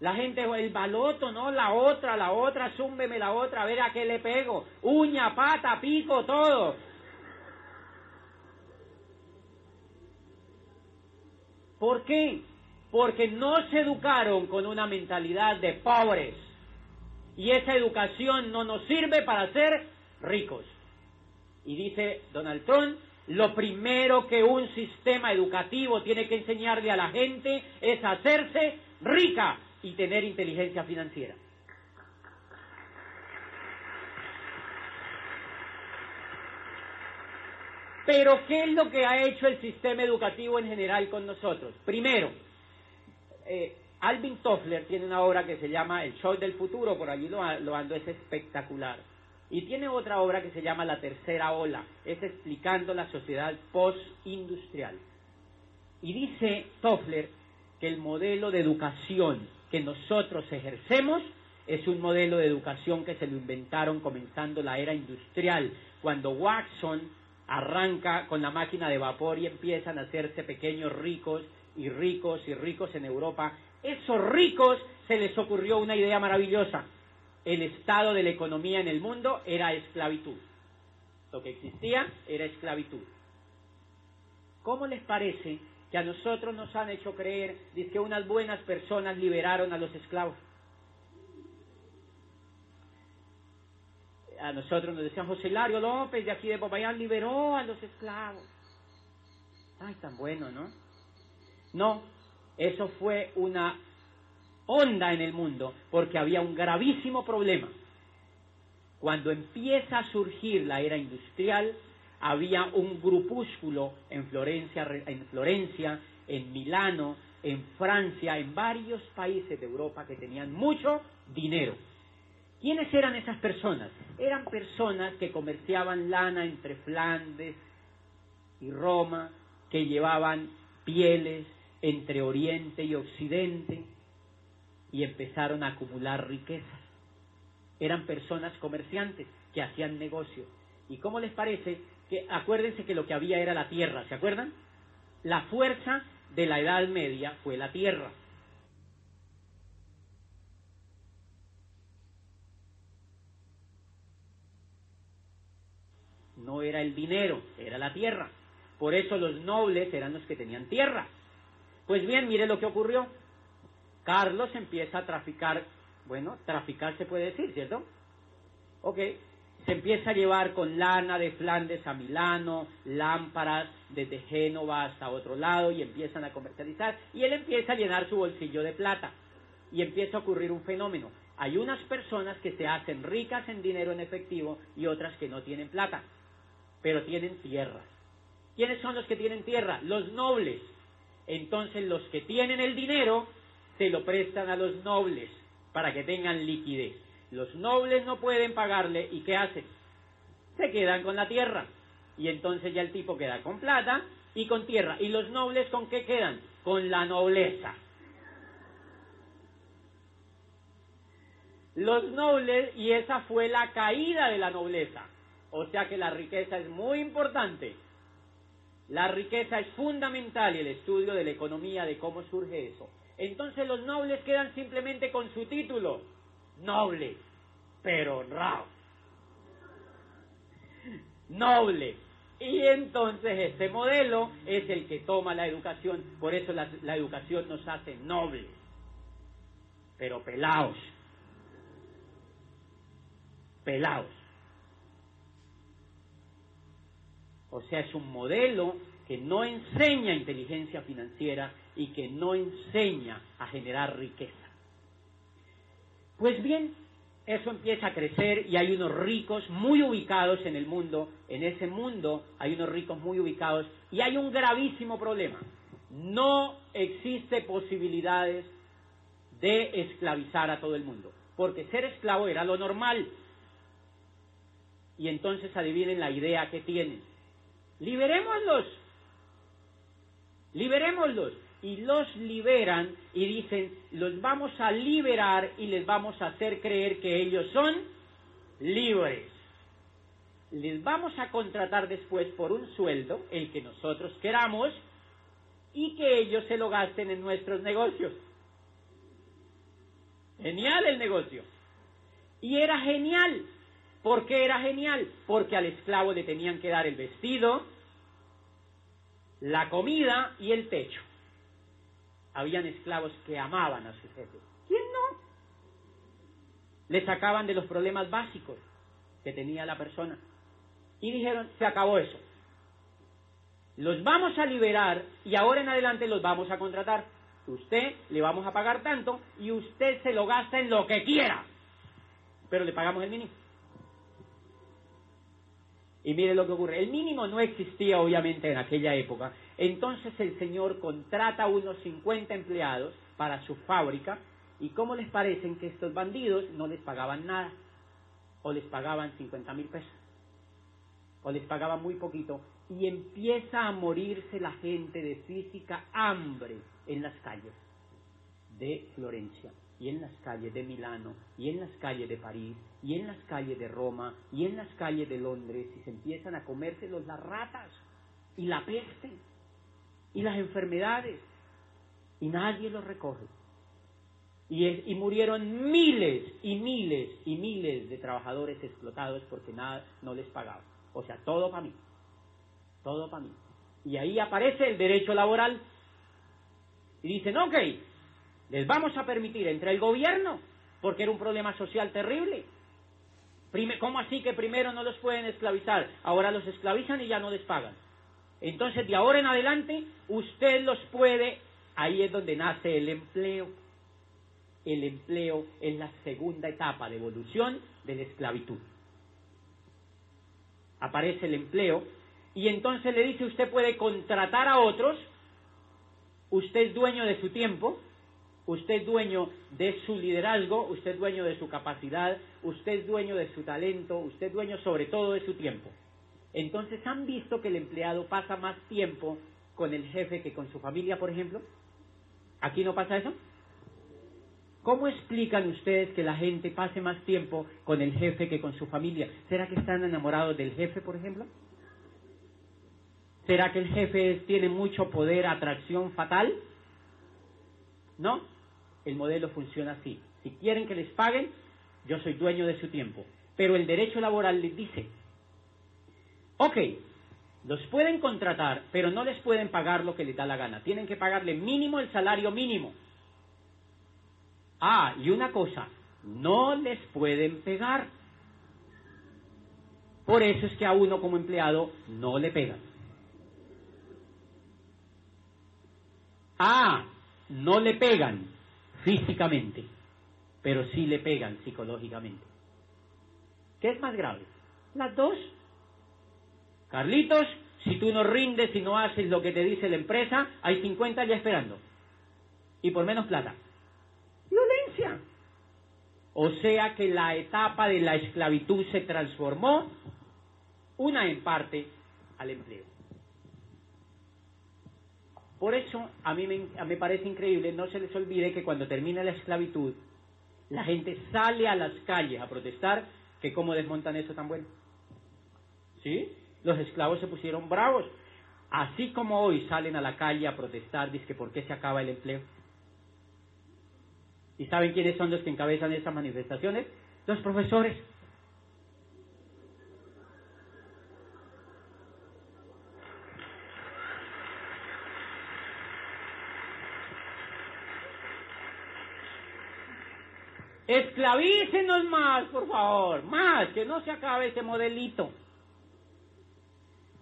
La gente, el baloto, ¿no? La otra, la otra, zúmbeme la otra, a ver a qué le pego. Uña, pata, pico, todo. ¿Por qué? Porque no se educaron con una mentalidad de pobres. Y esa educación no nos sirve para ser ricos. Y dice Donald Trump, lo primero que un sistema educativo tiene que enseñarle a la gente es hacerse rica y tener inteligencia financiera. Pero ¿qué es lo que ha hecho el sistema educativo en general con nosotros? Primero, eh, Alvin Toffler tiene una obra que se llama El Show del Futuro, por allí lo, lo ando, es espectacular. Y tiene otra obra que se llama La Tercera Ola, es explicando la sociedad post-industrial. Y dice Toffler que el modelo de educación que nosotros ejercemos es un modelo de educación que se lo inventaron comenzando la era industrial, cuando Watson arranca con la máquina de vapor y empiezan a hacerse pequeños ricos y ricos y ricos en Europa. Esos ricos se les ocurrió una idea maravillosa. El estado de la economía en el mundo era esclavitud. Lo que existía era esclavitud. ¿Cómo les parece que a nosotros nos han hecho creer que unas buenas personas liberaron a los esclavos? A nosotros nos decían José Hilario López de aquí de Popayán liberó a los esclavos. Ay, tan bueno, ¿no? No, eso fue una onda en el mundo porque había un gravísimo problema. Cuando empieza a surgir la era industrial, había un grupúsculo en Florencia, en Florencia, en Milano, en Francia, en varios países de Europa que tenían mucho dinero ¿Quiénes eran esas personas? Eran personas que comerciaban lana entre Flandes y Roma, que llevaban pieles entre Oriente y Occidente y empezaron a acumular riquezas. Eran personas comerciantes que hacían negocio. ¿Y cómo les parece? Que acuérdense que lo que había era la tierra, ¿se acuerdan? La fuerza de la Edad Media fue la tierra. No era el dinero, era la tierra. Por eso los nobles eran los que tenían tierra. Pues bien, mire lo que ocurrió. Carlos empieza a traficar, bueno, traficar se puede decir, ¿cierto? Ok, se empieza a llevar con lana de Flandes a Milano, lámparas desde Génova hasta otro lado y empiezan a comercializar y él empieza a llenar su bolsillo de plata y empieza a ocurrir un fenómeno. Hay unas personas que se hacen ricas en dinero en efectivo y otras que no tienen plata pero tienen tierra. ¿Quiénes son los que tienen tierra? Los nobles. Entonces los que tienen el dinero se lo prestan a los nobles para que tengan liquidez. Los nobles no pueden pagarle y ¿qué hacen? Se quedan con la tierra. Y entonces ya el tipo queda con plata y con tierra. ¿Y los nobles con qué quedan? Con la nobleza. Los nobles, y esa fue la caída de la nobleza. O sea que la riqueza es muy importante. La riqueza es fundamental y el estudio de la economía, de cómo surge eso. Entonces los nobles quedan simplemente con su título, noble, pero honrado. Noble. Y entonces este modelo es el que toma la educación, por eso la, educación nos hace nobles, pero pelados. Pelados. O sea, es un modelo que no enseña inteligencia financiera y que no enseña a generar riqueza. Pues bien, eso empieza a crecer y hay unos ricos muy ubicados en el mundo. En ese mundo hay unos ricos muy ubicados y hay un gravísimo problema. No existe posibilidades de esclavizar a todo el mundo, porque ser esclavo era lo normal. Y entonces adivinen la idea que tienen liberémoslos, liberémoslos. Y los liberan y dicen, los vamos a liberar y les vamos a hacer creer que ellos son libres. Les vamos a contratar después por un sueldo, el que nosotros queramos, y que ellos se lo gasten en nuestros negocios. Genial el negocio. Y era genial, ¿Por qué era genial? Porque al esclavo le tenían que dar el vestido, la comida y el techo. Habían esclavos que amaban a sus jefes. ¿Quién no? Le sacaban de los problemas básicos que tenía la persona. Y dijeron, se acabó eso. Los vamos a liberar y ahora en adelante los vamos a contratar. Usted le vamos a pagar tanto y usted se lo gasta en lo que quiera. Pero le pagamos el mínimo. Y mire lo que ocurre. El mínimo no existía obviamente en aquella época. Entonces el señor contrata a unos 50 empleados para su fábrica. ¿Y cómo les parecen que estos bandidos no les pagaban nada? O les pagaban 50 mil pesos. O les pagaban muy poquito. Y empieza a morirse la gente de física hambre en las calles de Florencia y en las calles de Milano, y en las calles de París, y en las calles de Roma, y en las calles de Londres, y se empiezan a comérselos las ratas, y la peste, y las enfermedades, y nadie los recoge. Y, y murieron miles y miles y miles de trabajadores explotados porque nada no les pagaba. O sea, todo para mí. Todo para mí. Y ahí aparece el derecho laboral. Y dicen, ok, les vamos a permitir entre el gobierno, porque era un problema social terrible. ¿Cómo así que primero no los pueden esclavizar? Ahora los esclavizan y ya no les pagan. Entonces, de ahora en adelante, usted los puede, ahí es donde nace el empleo. El empleo es la segunda etapa de evolución de la esclavitud. Aparece el empleo y entonces le dice usted puede contratar a otros, usted es dueño de su tiempo, usted es dueño de su liderazgo, usted es dueño de su capacidad, usted es dueño de su talento, usted es dueño sobre todo de su tiempo. Entonces, ¿han visto que el empleado pasa más tiempo con el jefe que con su familia, por ejemplo? ¿Aquí no pasa eso? ¿Cómo explican ustedes que la gente pase más tiempo con el jefe que con su familia? ¿Será que están enamorados del jefe, por ejemplo? ¿Será que el jefe tiene mucho poder, atracción fatal? ¿No? El modelo funciona así. Si quieren que les paguen, yo soy dueño de su tiempo. Pero el derecho laboral les dice, ok, los pueden contratar, pero no les pueden pagar lo que les da la gana. Tienen que pagarle mínimo el salario mínimo. Ah, y una cosa, no les pueden pegar. Por eso es que a uno como empleado no le pegan. Ah, no le pegan, físicamente, pero sí le pegan psicológicamente. ¿Qué es más grave? Las dos. Carlitos, si tú no rindes y no haces lo que te dice la empresa, hay 50 ya esperando. Y por menos plata. Violencia. O sea que la etapa de la esclavitud se transformó, una en parte, al empleo. Por eso a mí me, parece increíble, no se les olvide que cuando termina la esclavitud, la gente sale a las calles a protestar, que cómo desmontan eso tan bueno. ¿Sí? Los esclavos se pusieron bravos. Así como hoy salen a la calle a protestar, dice que por qué se acaba el empleo. ¿Y saben quiénes son los que encabezan esas manifestaciones? Los profesores. Esclavícenos más, por favor, más, que no se acabe ese modelito.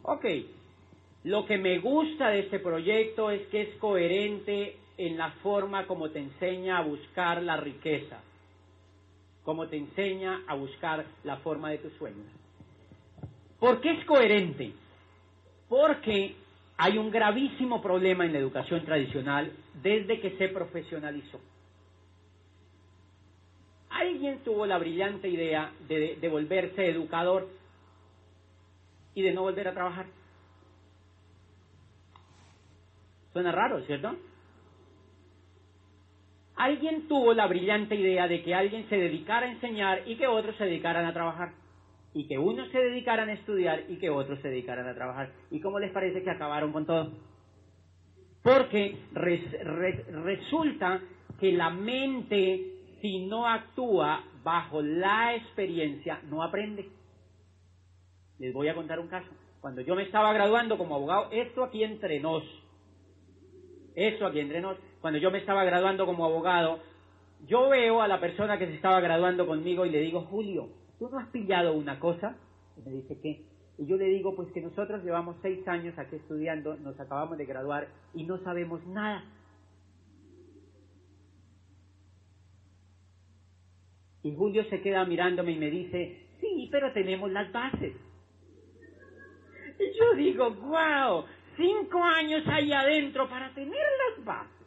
Ok, lo que me gusta de este proyecto es que es coherente en la forma como te enseña a buscar la riqueza, como te enseña a buscar la forma de tus sueños. ¿Por qué es coherente? Porque hay un gravísimo problema en la educación tradicional desde que se profesionalizó. Alguien tuvo la brillante idea de, volverse educador y de no volver a trabajar. Suena raro, ¿cierto? Alguien tuvo la brillante idea de que alguien se dedicara a enseñar y que otros se dedicaran a trabajar. Y que unos se dedicaran a estudiar y que otros se dedicaran a trabajar. ¿Y cómo les parece que acabaron con todo? Porque resulta que la mente si no actúa bajo la experiencia, no aprende. Les voy a contar un caso. Cuando yo me estaba graduando como abogado, esto aquí entre nos, esto aquí entre nos, cuando yo me estaba graduando como abogado, yo veo a la persona que se estaba graduando conmigo y le digo, Julio, ¿tú no has pillado una cosa? Y me dice, ¿qué? Y yo le digo, pues que nosotros llevamos seis años aquí estudiando, nos acabamos de graduar y no sabemos nada. Y Julio se queda mirándome y me dice, sí, pero tenemos las bases. Y yo digo, wow, cinco años ahí adentro para tener las bases.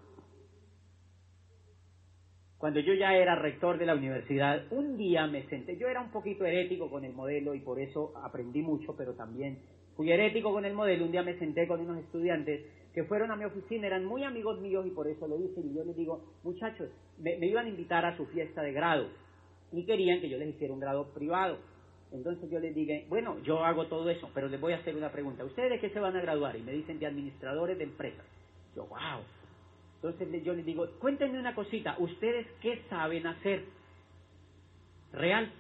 Cuando yo ya era rector de la universidad, un día me senté, yo era un poquito herético con el modelo y por eso aprendí mucho, pero también fui herético con el modelo, un día me senté con unos estudiantes que fueron a mi oficina, eran muy amigos míos y por eso lo hice, y yo les digo, muchachos, me iban a invitar a su fiesta de grado y querían que yo les hiciera un grado privado. Entonces yo les dije, bueno, yo hago todo eso, pero les voy a hacer una pregunta. ¿Ustedes de qué se van a graduar? Y me dicen de administradores de empresas. Yo, wow. Entonces yo les digo, cuéntenme una cosita, ¿ustedes qué saben hacer? Real.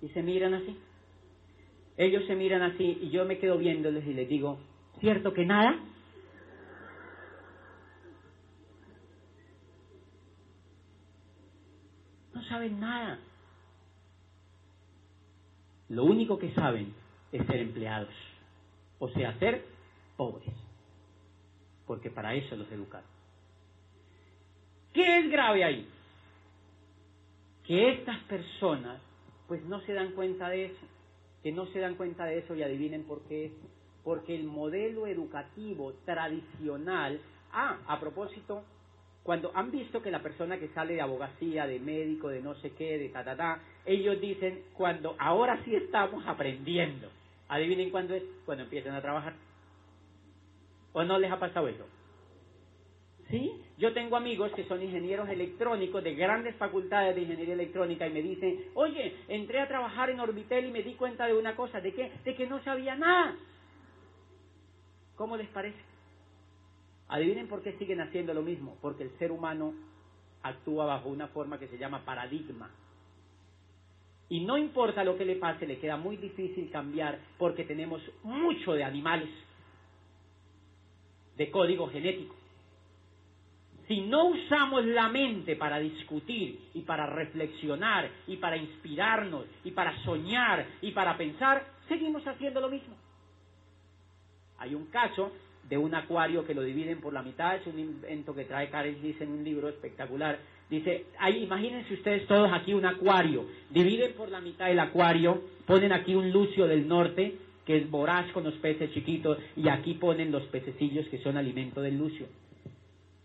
Y se miran así. Ellos se miran así y yo me quedo viéndoles y les digo, ¿cierto que nada? Saben nada. Lo único que saben es ser empleados, o sea, ser pobres, porque para eso los educaron. ¿Qué es grave ahí? Que estas personas pues no se dan cuenta de eso, que no se dan cuenta de eso y adivinen por qué. Porque el modelo educativo tradicional, ah, a propósito, cuando han visto que la persona que sale de abogacía, de médico, de no sé qué, de ta, ta, ta, ellos dicen, cuando ahora sí estamos aprendiendo. Adivinen cuándo es, cuando empiezan a trabajar. ¿O no les ha pasado eso? ¿Sí? Yo tengo amigos que son ingenieros electrónicos de grandes facultades de ingeniería electrónica y me dicen, oye, entré a trabajar en Orbitel y me di cuenta de una cosa, ¿de qué? De que no sabía nada. ¿Cómo les parece? Adivinen por qué siguen haciendo lo mismo, porque el ser humano actúa bajo una forma que se llama paradigma. Y no importa lo que le pase, le queda muy difícil cambiar porque tenemos mucho de animales, de código genético. Si no usamos la mente para discutir y para reflexionar y para inspirarnos y para soñar y para pensar, seguimos haciendo lo mismo. Hay un caso de un acuario que lo dividen por la mitad, es un invento que trae Karen dice en un libro espectacular. Dice, ahí, imagínense ustedes todos aquí un acuario, dividen por la mitad el acuario, ponen aquí un lucio del norte, que es voraz con los peces chiquitos, y aquí ponen los pececillos que son alimento del lucio.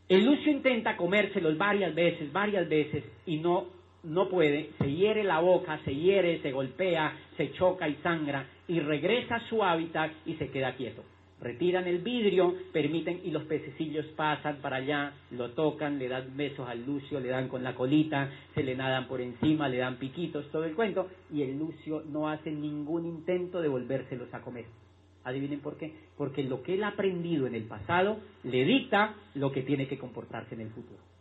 El lucio intenta comérselos varias veces, varias veces, y no, no puede, se hiere la boca, se hiere, se golpea, se choca y sangra, y regresa a su hábitat y se queda quieto retiran el vidrio, permiten y los pececillos pasan para allá, lo tocan, le dan besos al lucio, le dan con la colita, se le nadan por encima, le dan piquitos, todo el cuento, y el lucio no hace ningún intento de volvérselos a comer. Adivinen por qué. Porque lo que él ha aprendido en el pasado le dicta lo que tiene que comportarse en el futuro.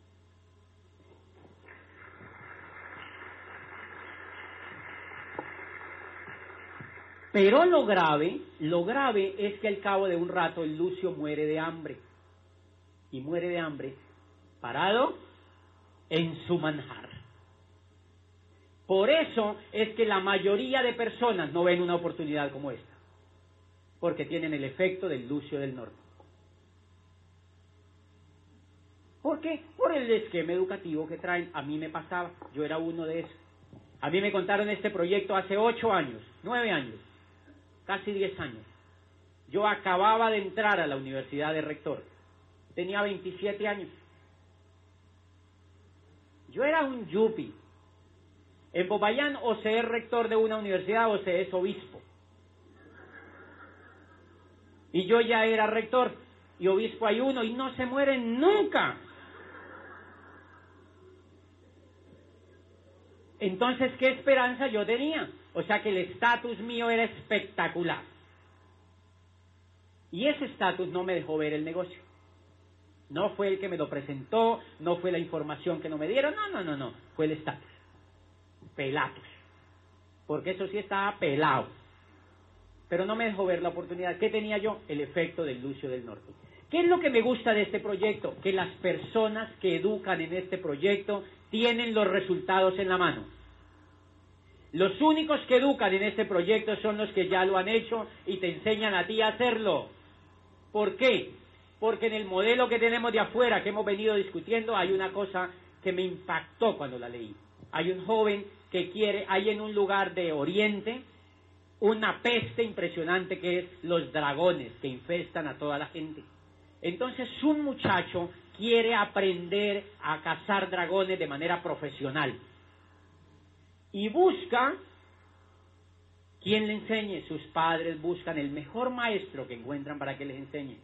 Pero lo grave, lo grave es que al cabo de un rato el Lucio muere de hambre. Y muere de hambre parado en su manjar. Por eso es que la mayoría de personas no ven una oportunidad como esta. Porque tienen el efecto del Lucio del Norte. ¿Por qué? Por el esquema educativo que traen. A mí me pasaba, yo era uno de esos. A mí me contaron este proyecto hace ocho años, nueve años casi 10 años. Yo acababa de entrar a la universidad de rector. Tenía 27 años. Yo era un yupi. En Popayán o se es rector de una universidad o se es obispo. Y yo ya era rector y obispo hay uno y no se muere nunca. Entonces, ¿qué esperanza yo tenía? O sea que el estatus mío era espectacular. Y ese estatus no me dejó ver el negocio. No fue el que me lo presentó, no fue la información que no me dieron, no, no, no, no, fue el estatus. Pelatus. Porque eso sí estaba pelado. Pero no me dejó ver la oportunidad. ¿Qué tenía yo? El efecto del Lucio del Norte. ¿Qué es lo que me gusta de este proyecto? Que las personas que educan en este proyecto tienen los resultados en la mano. Los únicos que educan en este proyecto son los que ya lo han hecho y te enseñan a ti a hacerlo. ¿Por qué? Porque en el modelo que tenemos de afuera, que hemos venido discutiendo, hay una cosa que me impactó cuando la leí. Hay un joven que quiere, hay en un lugar de Oriente, una peste impresionante que es los dragones que infestan a toda la gente. Entonces un muchacho quiere aprender a cazar dragones de manera profesional y busca quien le enseñe. Sus padres buscan el mejor maestro que encuentran para que les enseñe.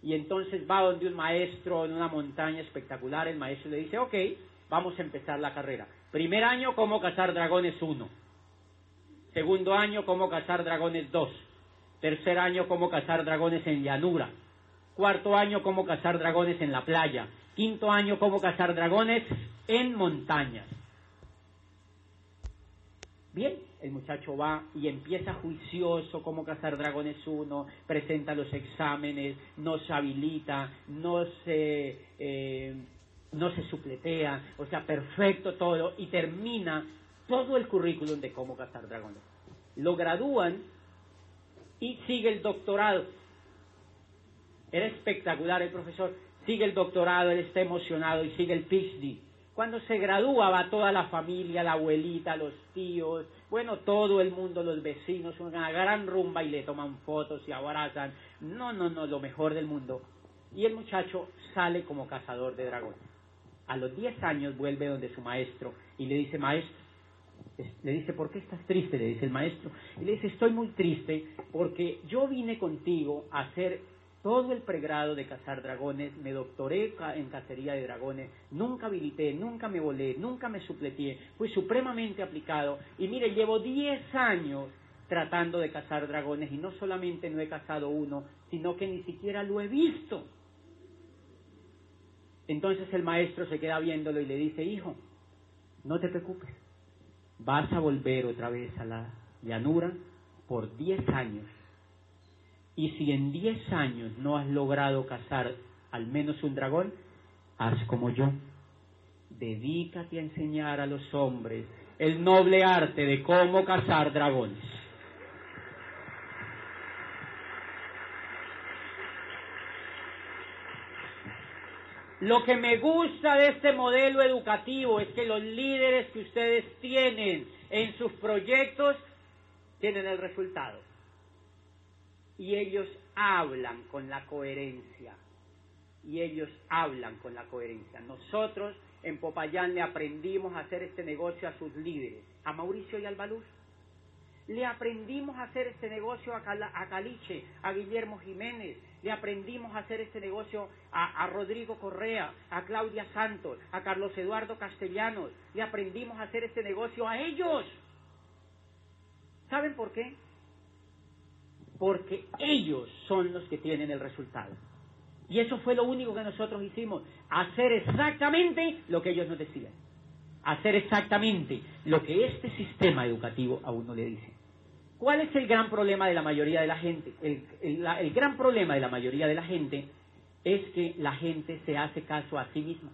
Y entonces va donde un maestro en una montaña espectacular, el maestro le dice, ok, vamos a empezar la carrera. Primer año, cómo cazar dragones 1. Segundo año, cómo cazar dragones 2. Tercer año, cómo cazar dragones en llanura. Cuarto año, cómo cazar dragones en la playa. Quinto año, cómo cazar dragones en montañas. Bien, el muchacho va y empieza juicioso cómo cazar dragones 1, presenta los exámenes, no se habilita, no se, eh, no se supletea, o sea, perfecto todo, y termina todo el currículum de cómo cazar dragones. Lo gradúan y sigue el doctorado. Era espectacular el profesor, sigue el doctorado, él está emocionado y sigue el PhD. Cuando se gradúa va toda la familia, la abuelita, los tíos, bueno, todo el mundo, los vecinos, una gran rumba y le toman fotos y abrazan. No, no, no, lo mejor del mundo. Y el muchacho sale como cazador de dragones. A los 10 años vuelve donde su maestro y le dice, maestro, le dice, ¿por qué estás triste? Le dice el maestro. Y le dice, estoy muy triste porque yo vine contigo a hacer todo el pregrado de cazar dragones, me doctoré en cacería de dragones, nunca habilité, nunca me volé, nunca me supleté, fui supremamente aplicado y mire, llevo 10 años tratando de cazar dragones y no solamente no he cazado uno, sino que ni siquiera lo he visto. Entonces el maestro se queda viéndolo y le dice, hijo, no te preocupes, vas a volver otra vez a la llanura por 10 años. Y si en 10 años no has logrado cazar al menos un dragón, haz como yo. Dedícate a enseñar a los hombres el noble arte de cómo cazar dragones. Lo que me gusta de este modelo educativo es que los líderes que ustedes tienen en sus proyectos tienen el resultado. Y ellos hablan con la coherencia. Y ellos hablan con la coherencia. Nosotros en Popayán le aprendimos a hacer este negocio a sus líderes, a Mauricio y al Baluz. Le aprendimos a hacer este negocio a, Caliche, a Guillermo Jiménez. Le aprendimos a hacer este negocio a, Rodrigo Correa, a Claudia Santos, a Carlos Eduardo Castellanos. Le aprendimos a hacer este negocio a ellos. ¿Saben por qué? Porque ellos son los que tienen el resultado. Y eso fue lo único que nosotros hicimos, hacer exactamente lo que ellos nos decían hacer exactamente lo que este sistema educativo a uno le dice. ¿Cuál es el gran problema de la mayoría de la gente? El, gran problema de la mayoría de la gente es que la gente se hace caso a sí misma.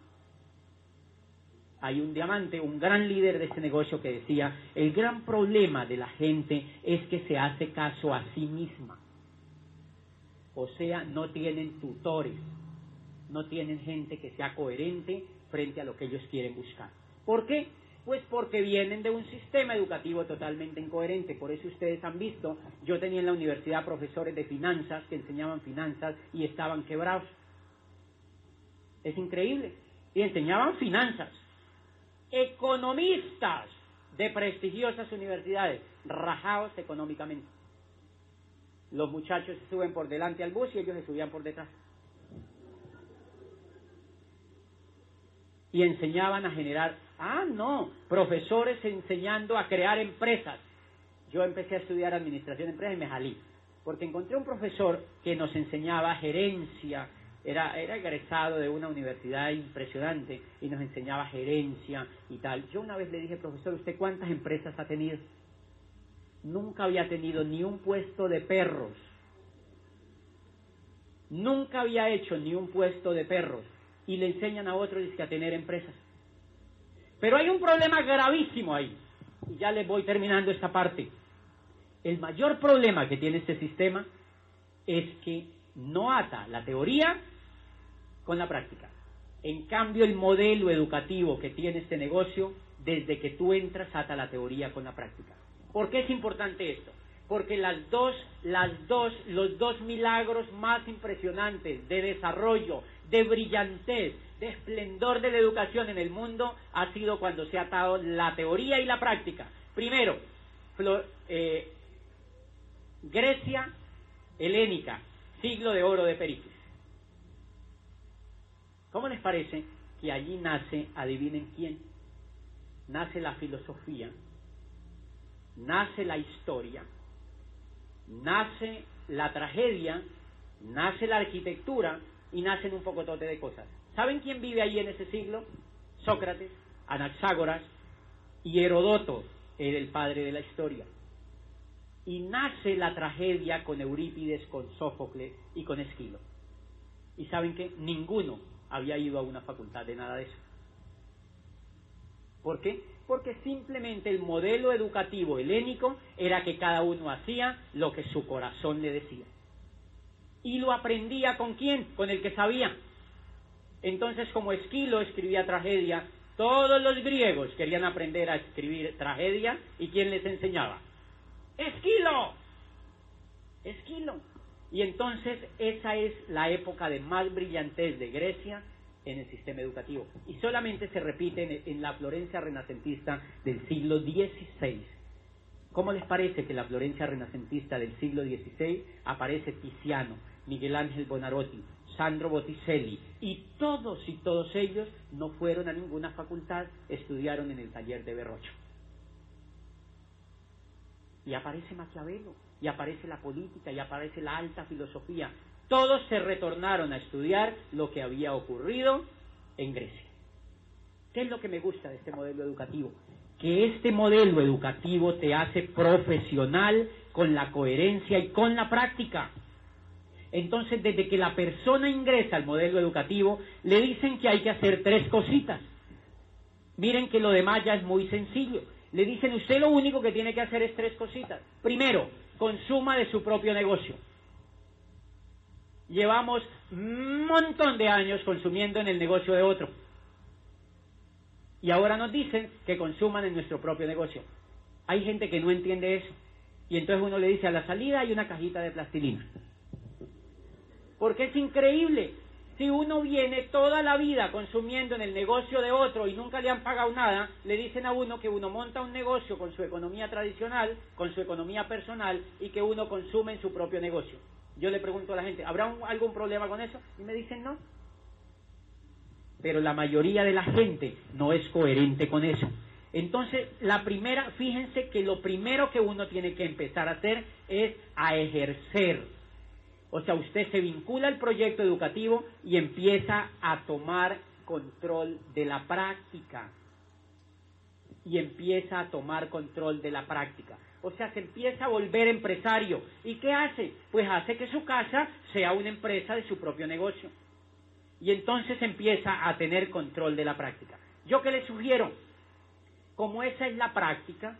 Hay un diamante, un gran líder de este negocio que decía, el gran problema de la gente es que se hace caso a sí misma. O sea, no tienen tutores, no tienen gente que sea coherente frente a lo que ellos quieren buscar. ¿Por qué? Pues porque vienen de un sistema educativo totalmente incoherente. Por eso ustedes han visto, yo tenía en la universidad profesores de finanzas que enseñaban finanzas y estaban quebrados. Es increíble. Y enseñaban finanzas. Economistas de prestigiosas universidades, rajados económicamente. Los muchachos se suben por delante al bus y ellos se subían por detrás. Y enseñaban a generar Ah, no, profesores enseñando a crear empresas. Yo empecé a estudiar administración de empresas y me jalí, porque encontré un profesor que nos enseñaba gerencia, era, era egresado de una universidad impresionante y nos enseñaba gerencia y tal. Yo una vez le dije, profesor, ¿usted cuántas empresas ha tenido? Nunca había tenido ni un puesto de perros. Nunca había hecho ni un puesto de perros. Y le enseñan a otros a tener empresas. Pero hay un problema gravísimo ahí. Y ya les voy terminando esta parte. El mayor problema que tiene este sistema es que no ata la teoría con la práctica. En cambio, el modelo educativo que tiene este negocio, desde que tú entras, ata la teoría con la práctica. ¿Por qué es importante esto? porque las dos, las dos, los dos milagros más impresionantes de desarrollo, de brillantez, de esplendor de la educación en el mundo ha sido cuando se ha atado la teoría y la práctica. Primero, eh, Grecia helénica, siglo de oro de Pericles. ¿Cómo les parece que allí nace, adivinen quién? Nace la filosofía, nace la historia, nace la tragedia, nace la arquitectura y nacen un pocotote de cosas. ¿Saben quién vive ahí en ese siglo? Sócrates, Anaxágoras y Herodoto, era el padre de la historia. Y nace la tragedia con Eurípides, con Sófocles y con Esquilo. ¿Y saben que Ninguno había ido a una facultad de nada de eso. ¿Por qué? Porque simplemente el modelo educativo helénico era que cada uno hacía lo que su corazón le decía. ¿Y lo aprendía con quién? Con el que sabía. Entonces, como Esquilo escribía tragedia, todos los griegos querían aprender a escribir tragedia y ¿quién les enseñaba? Esquilo. Esquilo. Y entonces esa es la época de más brillantez de Grecia en el sistema educativo. Y solamente se repite en, la Florencia renacentista del siglo XVI. ¿Cómo les parece que la Florencia renacentista del siglo XVI aparece Tiziano, Miguel Ángel Bonarotti, Sandro Botticelli y todos y todos ellos no fueron a ninguna facultad, estudiaron en el taller de Berrocho. Y aparece Maquiavelo, y aparece la política, y aparece la alta filosofía. Todos se retornaron a estudiar lo que había ocurrido en Grecia. ¿Qué es lo que me gusta de este modelo educativo? Que este modelo educativo te hace profesional con la coherencia y con la práctica. Entonces, desde que la persona ingresa al modelo educativo, le dicen que hay que hacer tres cositas. Miren que lo demás ya es muy sencillo. Le dicen, usted lo único que tiene que hacer es tres cositas. Primero, consuma de su propio negocio. Llevamos un montón de años consumiendo en el negocio de otro. Y ahora nos dicen que consuman en nuestro propio negocio. Hay gente que no entiende eso. Y entonces uno le dice, a la salida hay una cajita de plastilina. Porque es increíble. Si uno viene toda la vida consumiendo en el negocio de otro y nunca le han pagado nada, le dicen a uno que uno monta un negocio con su economía tradicional, con su economía personal y que uno consume en su propio negocio. Yo le pregunto a la gente, ¿habrá algún problema con eso? Y me dicen no. Pero la mayoría de la gente no es coherente con eso. Entonces, la primera, fíjense que lo primero que uno tiene que empezar a hacer es a ejercer o sea, usted se vincula al proyecto educativo y empieza a tomar control de la práctica. Y empieza a tomar control de la práctica. O sea, se empieza a volver empresario. ¿Y qué hace? Pues hace que su casa sea una empresa de su propio negocio. Y entonces empieza a tener control de la práctica. ¿Yo qué le sugiero? Como esa es la práctica,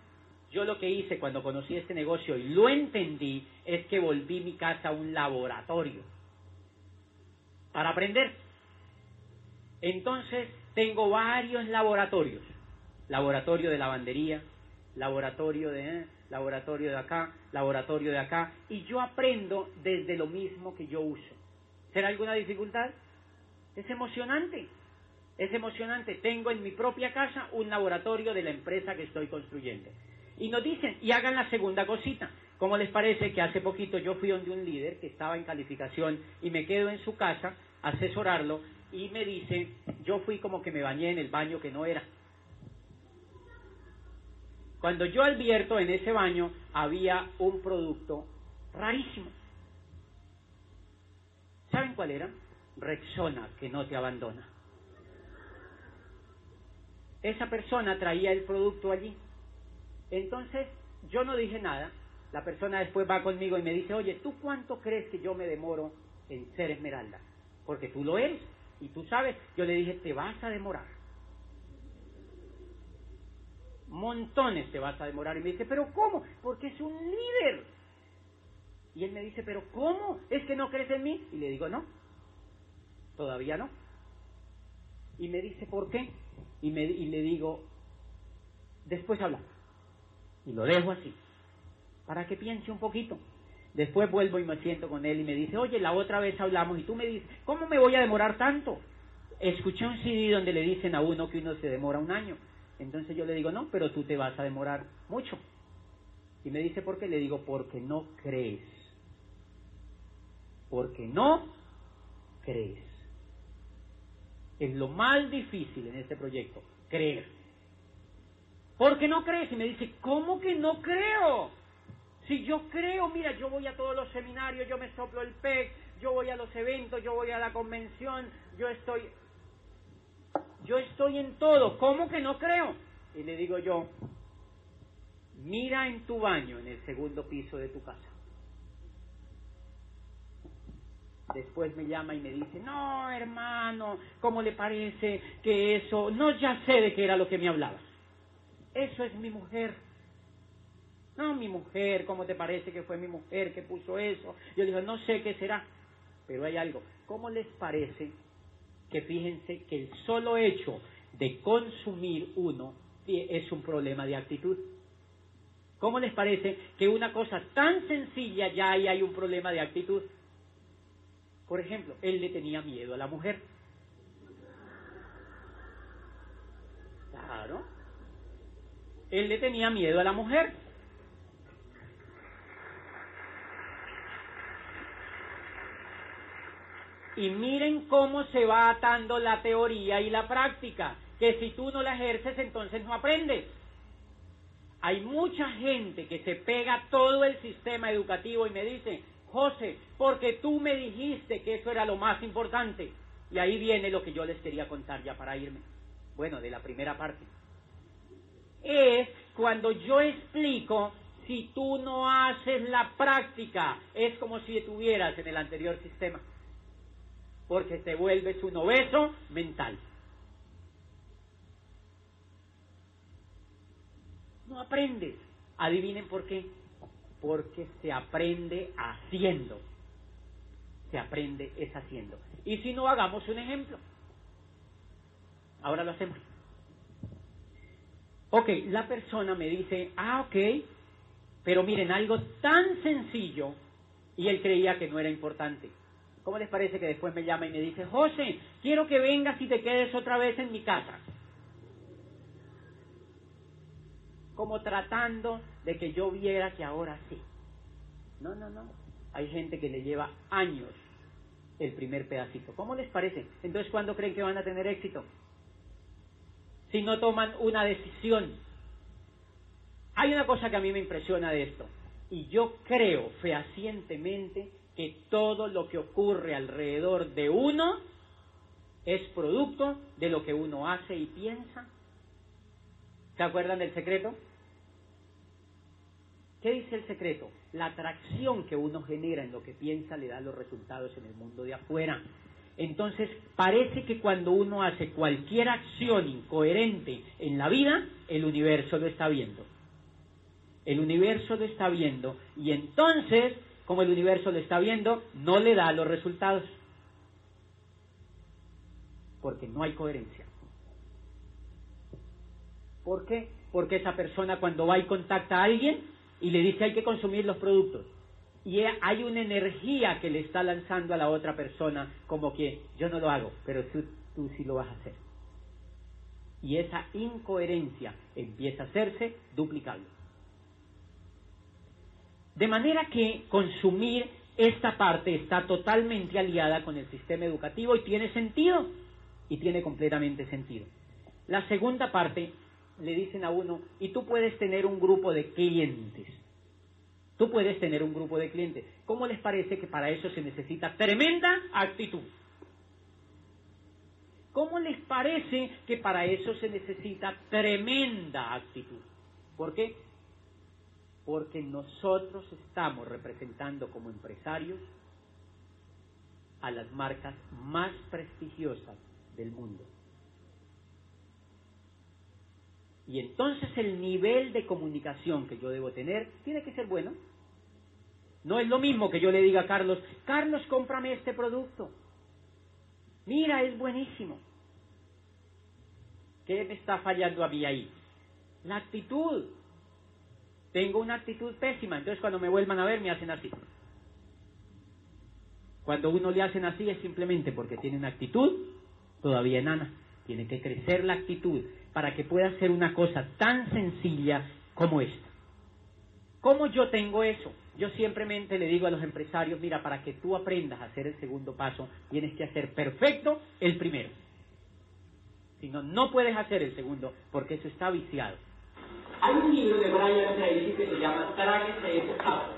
yo lo que hice cuando conocí este negocio y lo entendí es que volví mi casa a un laboratorio para aprender. Entonces tengo varios laboratorios. Laboratorio de lavandería, laboratorio de, eh, laboratorio de acá, laboratorio de acá, y yo aprendo desde lo mismo que yo uso. ¿Será alguna dificultad? Es emocionante. Es emocionante. Tengo en mi propia casa un laboratorio de la empresa que estoy construyendo. Y nos dicen, y hagan la segunda cosita. ¿Cómo les parece que hace poquito yo fui donde un líder que estaba en calificación y me quedo en su casa a asesorarlo y me dice, yo fui como que me bañé en el baño que no era. Cuando yo advierto en ese baño había un producto rarísimo. ¿Saben cuál era? Rexona, que no te abandona. Esa persona traía el producto allí entonces, yo no dije nada. La persona después va conmigo y me dice, oye, ¿tú cuánto crees que yo me demoro en ser esmeralda? Porque tú lo eres y tú sabes. Yo le dije, te vas a demorar. Montones te vas a demorar. Y me dice, ¿pero cómo? Porque es un líder. Y él me dice, ¿pero cómo? ¿Es que no crees en mí? Y le digo, no, todavía no. Y me dice, ¿por qué? Y, me, y le digo, después hablamos y lo dejo así. para que piense un poquito. Después vuelvo y me siento con él y me dice, oye, la otra vez hablamos y tú me dices, ¿cómo me voy a demorar tanto? Escuché un CD donde le dicen a uno que uno se demora un año. Entonces yo le digo, no, pero tú te vas a demorar mucho. Y me dice, ¿por qué? Le digo, porque no crees. Porque no crees. Es lo más difícil en este proyecto, creer. Porque no crees. Y me dice, ¿cómo que no creo? Si yo creo, mira, yo voy a todos los seminarios, yo me soplo el pez, yo voy a los eventos, yo voy a la convención, yo estoy, yo estoy en todo, ¿cómo que no creo? Y le digo yo, mira en tu baño en el segundo piso de tu casa. Después me llama y me dice, no, hermano, ¿cómo le parece que eso? No, ya sé de qué era lo que me hablaba. Eso es mi mujer. No, mi mujer, ¿cómo te parece que fue mi mujer que puso eso? Yo digo, no sé qué será, pero hay algo. ¿Cómo les parece que fíjense que el solo hecho de consumir uno es un problema de actitud? ¿Cómo les parece que una cosa tan sencilla ya ahí hay un problema de actitud? Por ejemplo, él le tenía miedo a la mujer. Claro. Él le tenía miedo a la mujer. Y miren cómo se va atando la teoría y la práctica, que si tú no la ejerces entonces no aprendes. Hay mucha gente que se pega todo el sistema educativo y me dice, José, porque tú me dijiste que eso era lo más importante. Y ahí viene lo que yo les quería contar ya para irme. Bueno, de la primera parte. Es cuando yo explico, si tú no haces la práctica, es como si estuvieras en el anterior sistema porque te vuelves un obeso mental. No aprendes. Adivinen por qué. Porque se aprende haciendo. Se aprende es haciendo. Y si no, hagamos un ejemplo. Ahora lo hacemos. Ok, la persona me dice, ah, ok, pero miren, algo tan sencillo y él creía que no era importante. ¿Cómo les parece que después me llama y me dice, José, quiero que vengas y te quedes otra vez en mi casa? Como tratando de que yo viera que ahora sí. No, no, no. Hay gente que le lleva años el primer pedacito. ¿Cómo les parece? Entonces, ¿cuándo creen que van a tener éxito? Si no toman una decisión. Hay una cosa que a mí me impresiona de esto. Y yo creo fehacientemente que todo lo que ocurre alrededor de uno es producto de lo que uno hace y piensa. ¿Se acuerdan del secreto? ¿Qué dice el secreto? La atracción que uno genera en lo que piensa le da los resultados en el mundo de afuera. Entonces, parece que cuando uno hace cualquier acción incoherente en la vida, el universo lo está viendo. El universo lo está viendo y entonces como el universo lo está viendo, no le da los resultados. Porque no hay coherencia. ¿Por qué? Porque esa persona cuando va y contacta a alguien y le dice hay que consumir los productos, y hay una energía que le está lanzando a la otra persona como que yo no lo hago, pero tú, tú sí lo vas a hacer. Y esa incoherencia empieza a hacerse duplicable. De manera que consumir esta parte está totalmente aliada con el sistema educativo y tiene sentido, y tiene completamente sentido. La segunda parte le dicen a uno, y tú puedes tener un grupo de clientes. Tú puedes tener un grupo de clientes. ¿Cómo les parece que para eso se necesita tremenda actitud? ¿Cómo les parece que para eso se necesita tremenda actitud? ¿Por qué? porque nosotros estamos representando como empresarios a las marcas más prestigiosas del mundo. Y entonces el nivel de comunicación que yo debo tener tiene que ser bueno. No es lo mismo que yo le diga a Carlos, Carlos, cómprame este producto. Mira, es buenísimo. ¿Qué me está fallando a mí ahí? La actitud. tengo una actitud pésima, entonces cuando me vuelvan a ver me hacen así. Cuando uno le hacen así es simplemente porque tiene una actitud todavía enana. Tiene que crecer la actitud para que pueda hacer una cosa tan sencilla como esta. ¿Cómo yo tengo eso? Yo simplemente le digo a los empresarios, mira, para que tú aprendas a hacer el segundo paso, tienes que hacer perfecto el primero. Si no, no puedes hacer el segundo, porque eso está viciado. Hay un libro de Brian Tracy que se llama Tráguese ese sapo.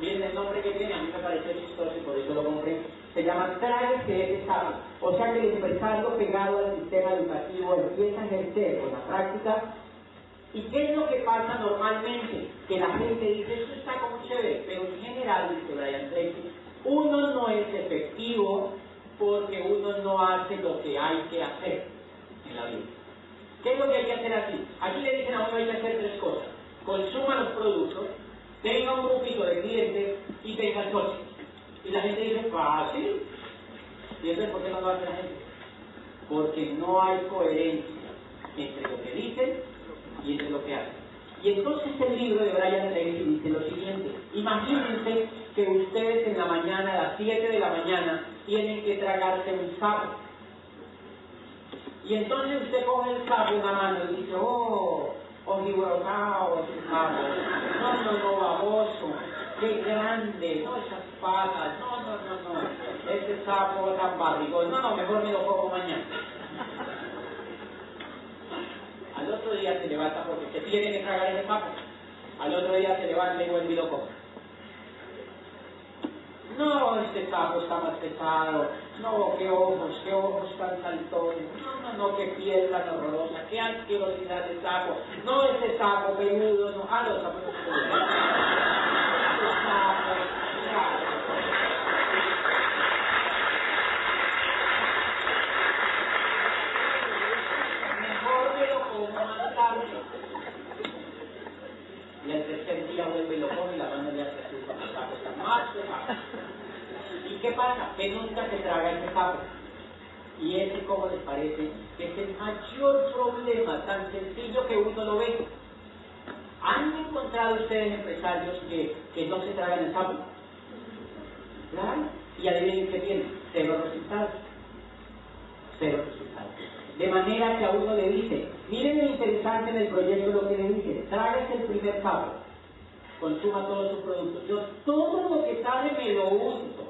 Miren el nombre que tiene, a mí me pareció chistoso y por eso lo compré. Se llama Tráguese ese sapo. O sea que el empresario pegado al sistema educativo empieza a ejercer con la práctica ¿Y qué es lo que pasa normalmente? Que la gente dice, eso está como chévere, pero en general, dice Brian Tracy, uno no es efectivo porque uno no hace lo que hay que hacer en la vida. ¿Qué es lo que hay que hacer aquí? Aquí le dicen a uno hay que hacer tres cosas. Consuma los productos, tenga un grupito de clientes y tenga socios. Y la gente dice, fácil. ¿Y eso es por qué no lo hace la gente? Porque no hay coherencia entre lo que dicen y eso es lo que hace. Y entonces el libro de Brian Tracy dice lo siguiente, imagínense que ustedes en la mañana, a las 7 de la mañana, tienen que tragarse un sapo. Y entonces usted coge el sapo en la mano y dice, oh, ojibrocao, ese sapo, no, no, no, baboso, qué grande, no esas patas, no, no, no, no, ese sapo tan barrigón, no, no, mejor me lo como mañana. Al otro día se levanta porque se tiene que tragar ese sapo. Al otro día se levanta y vuelve loco. No, este sapo está más pesado. No, qué ojos, qué ojos tan saltones. No, no, no, qué piel tan horrorosa. Qué asquerosidad de sapo. No, ese sapo peludo. No, ah, los sapos. y el tercer día vuelve y lo pone y la mano ya se asusta, el sapo está más pesado. ¿Y qué pasa? Que nunca se traga ese sapo. Y ese, como les parece, es el mayor problema, tan sencillo que uno lo ve. ¿Han encontrado ustedes empresarios que, que no se tragan el sapo? ¿Claro? Y adivinen qué tienen, cero resultados. Cero resultados. De manera que a uno le dice, miren lo interesante en el proyecto lo que le dice, trágase el primer pago, consuma todos sus productos. Yo todo lo que sale me lo uso,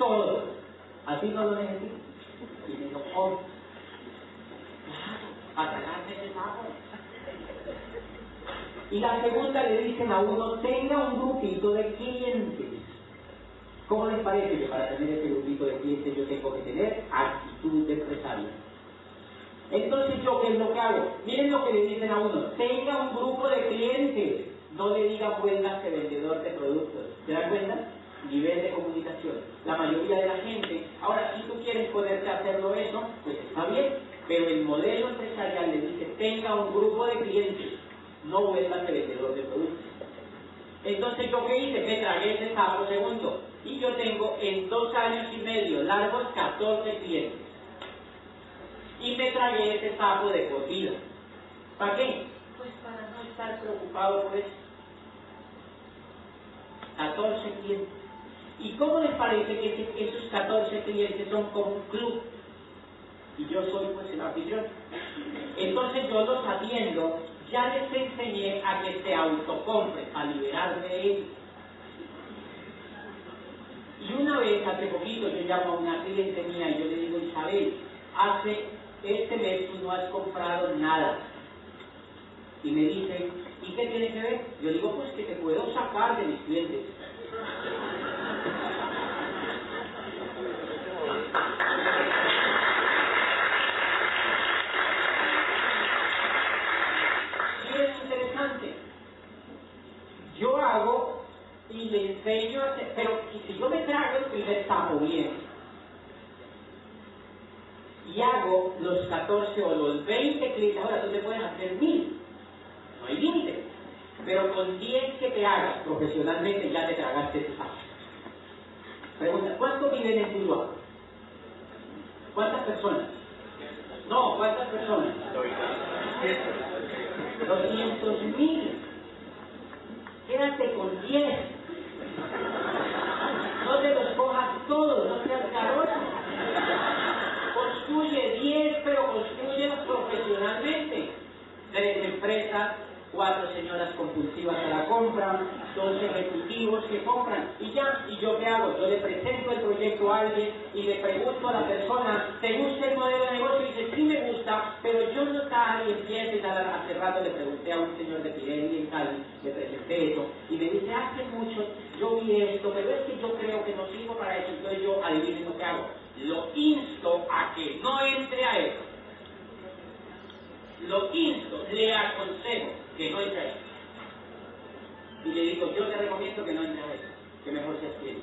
todo. Así no lo necesito. Y me ese pago. Y la segunda le dicen a uno, tenga un grupito de clientes. ¿Cómo les parece que para tener ese grupito de clientes yo tengo que tener actitud de empresario? Entonces, ¿yo qué es lo que hago? Miren lo que le dicen a uno, tenga un grupo de clientes, no le diga vuélvase vendedor de productos. ¿Se dan cuenta? Nivel de comunicación. La mayoría de la gente, ahora, si tú quieres poderte hacerlo eso, pues está bien, pero el modelo empresarial le dice, tenga un grupo de clientes, no vuélvase vendedor de productos. Entonces, ¿yo qué hice? Me tragué ese sapo segundo. Y yo tengo en dos años y medio largos 14 clientes y me tragué ese sapo de por ¿Para qué? Pues para no estar preocupado por eso. 14 clientes. ¿Y cómo les parece que esos 14 clientes son como un club? Y yo soy pues el anfitrión. Entonces yo los atiendo, ya les enseñé a que se autocompren, a liberarme de ellos. Y una vez, hace poquito, yo llamo a una cliente mía y yo le digo, Isabel, hace este mes tú no has comprado nada. Y me dicen, ¿y qué tiene que ver? Yo digo, pues que te puedo sacar de mis clientes. Y es interesante. Yo hago y le enseño a hacer, pero si yo me trago el sapo bien, y hago los 14 o los 20 clientes, ahora tú te puedes hacer mil, no hay límite, pero con 10 que te hagas profesionalmente ya te tragaste tu paso. Pregunta, ¿cuántos viven en Tuluá? ¿Cuántas personas? No, ¿cuántas personas? 200 mil. Quédate con 10. No te los cojas todos, no seas caroso. Construye 10, pero construye profesionalmente. Tres empresas, cuatro señoras compulsivas a la compra, dos ejecutivos que compran y ya, ¿y yo qué hago? Yo le presento el proyecto a alguien y le pregunto a la persona, ¿te gusta el modelo de negocio? Y dice, sí me gusta, pero yo no tal y empieza y tal. Hace rato le pregunté a un señor de Pirelli en Cali, le presenté eso y me dice, hace mucho yo vi esto, pero es que yo creo que no sirvo para eso, entonces yo adivinen lo que hago. Lo insto a que no entre a eso. Lo insto, le aconsejo que no entre a eso. Y le digo, yo te recomiendo que no entre a eso, que mejor se abstiene.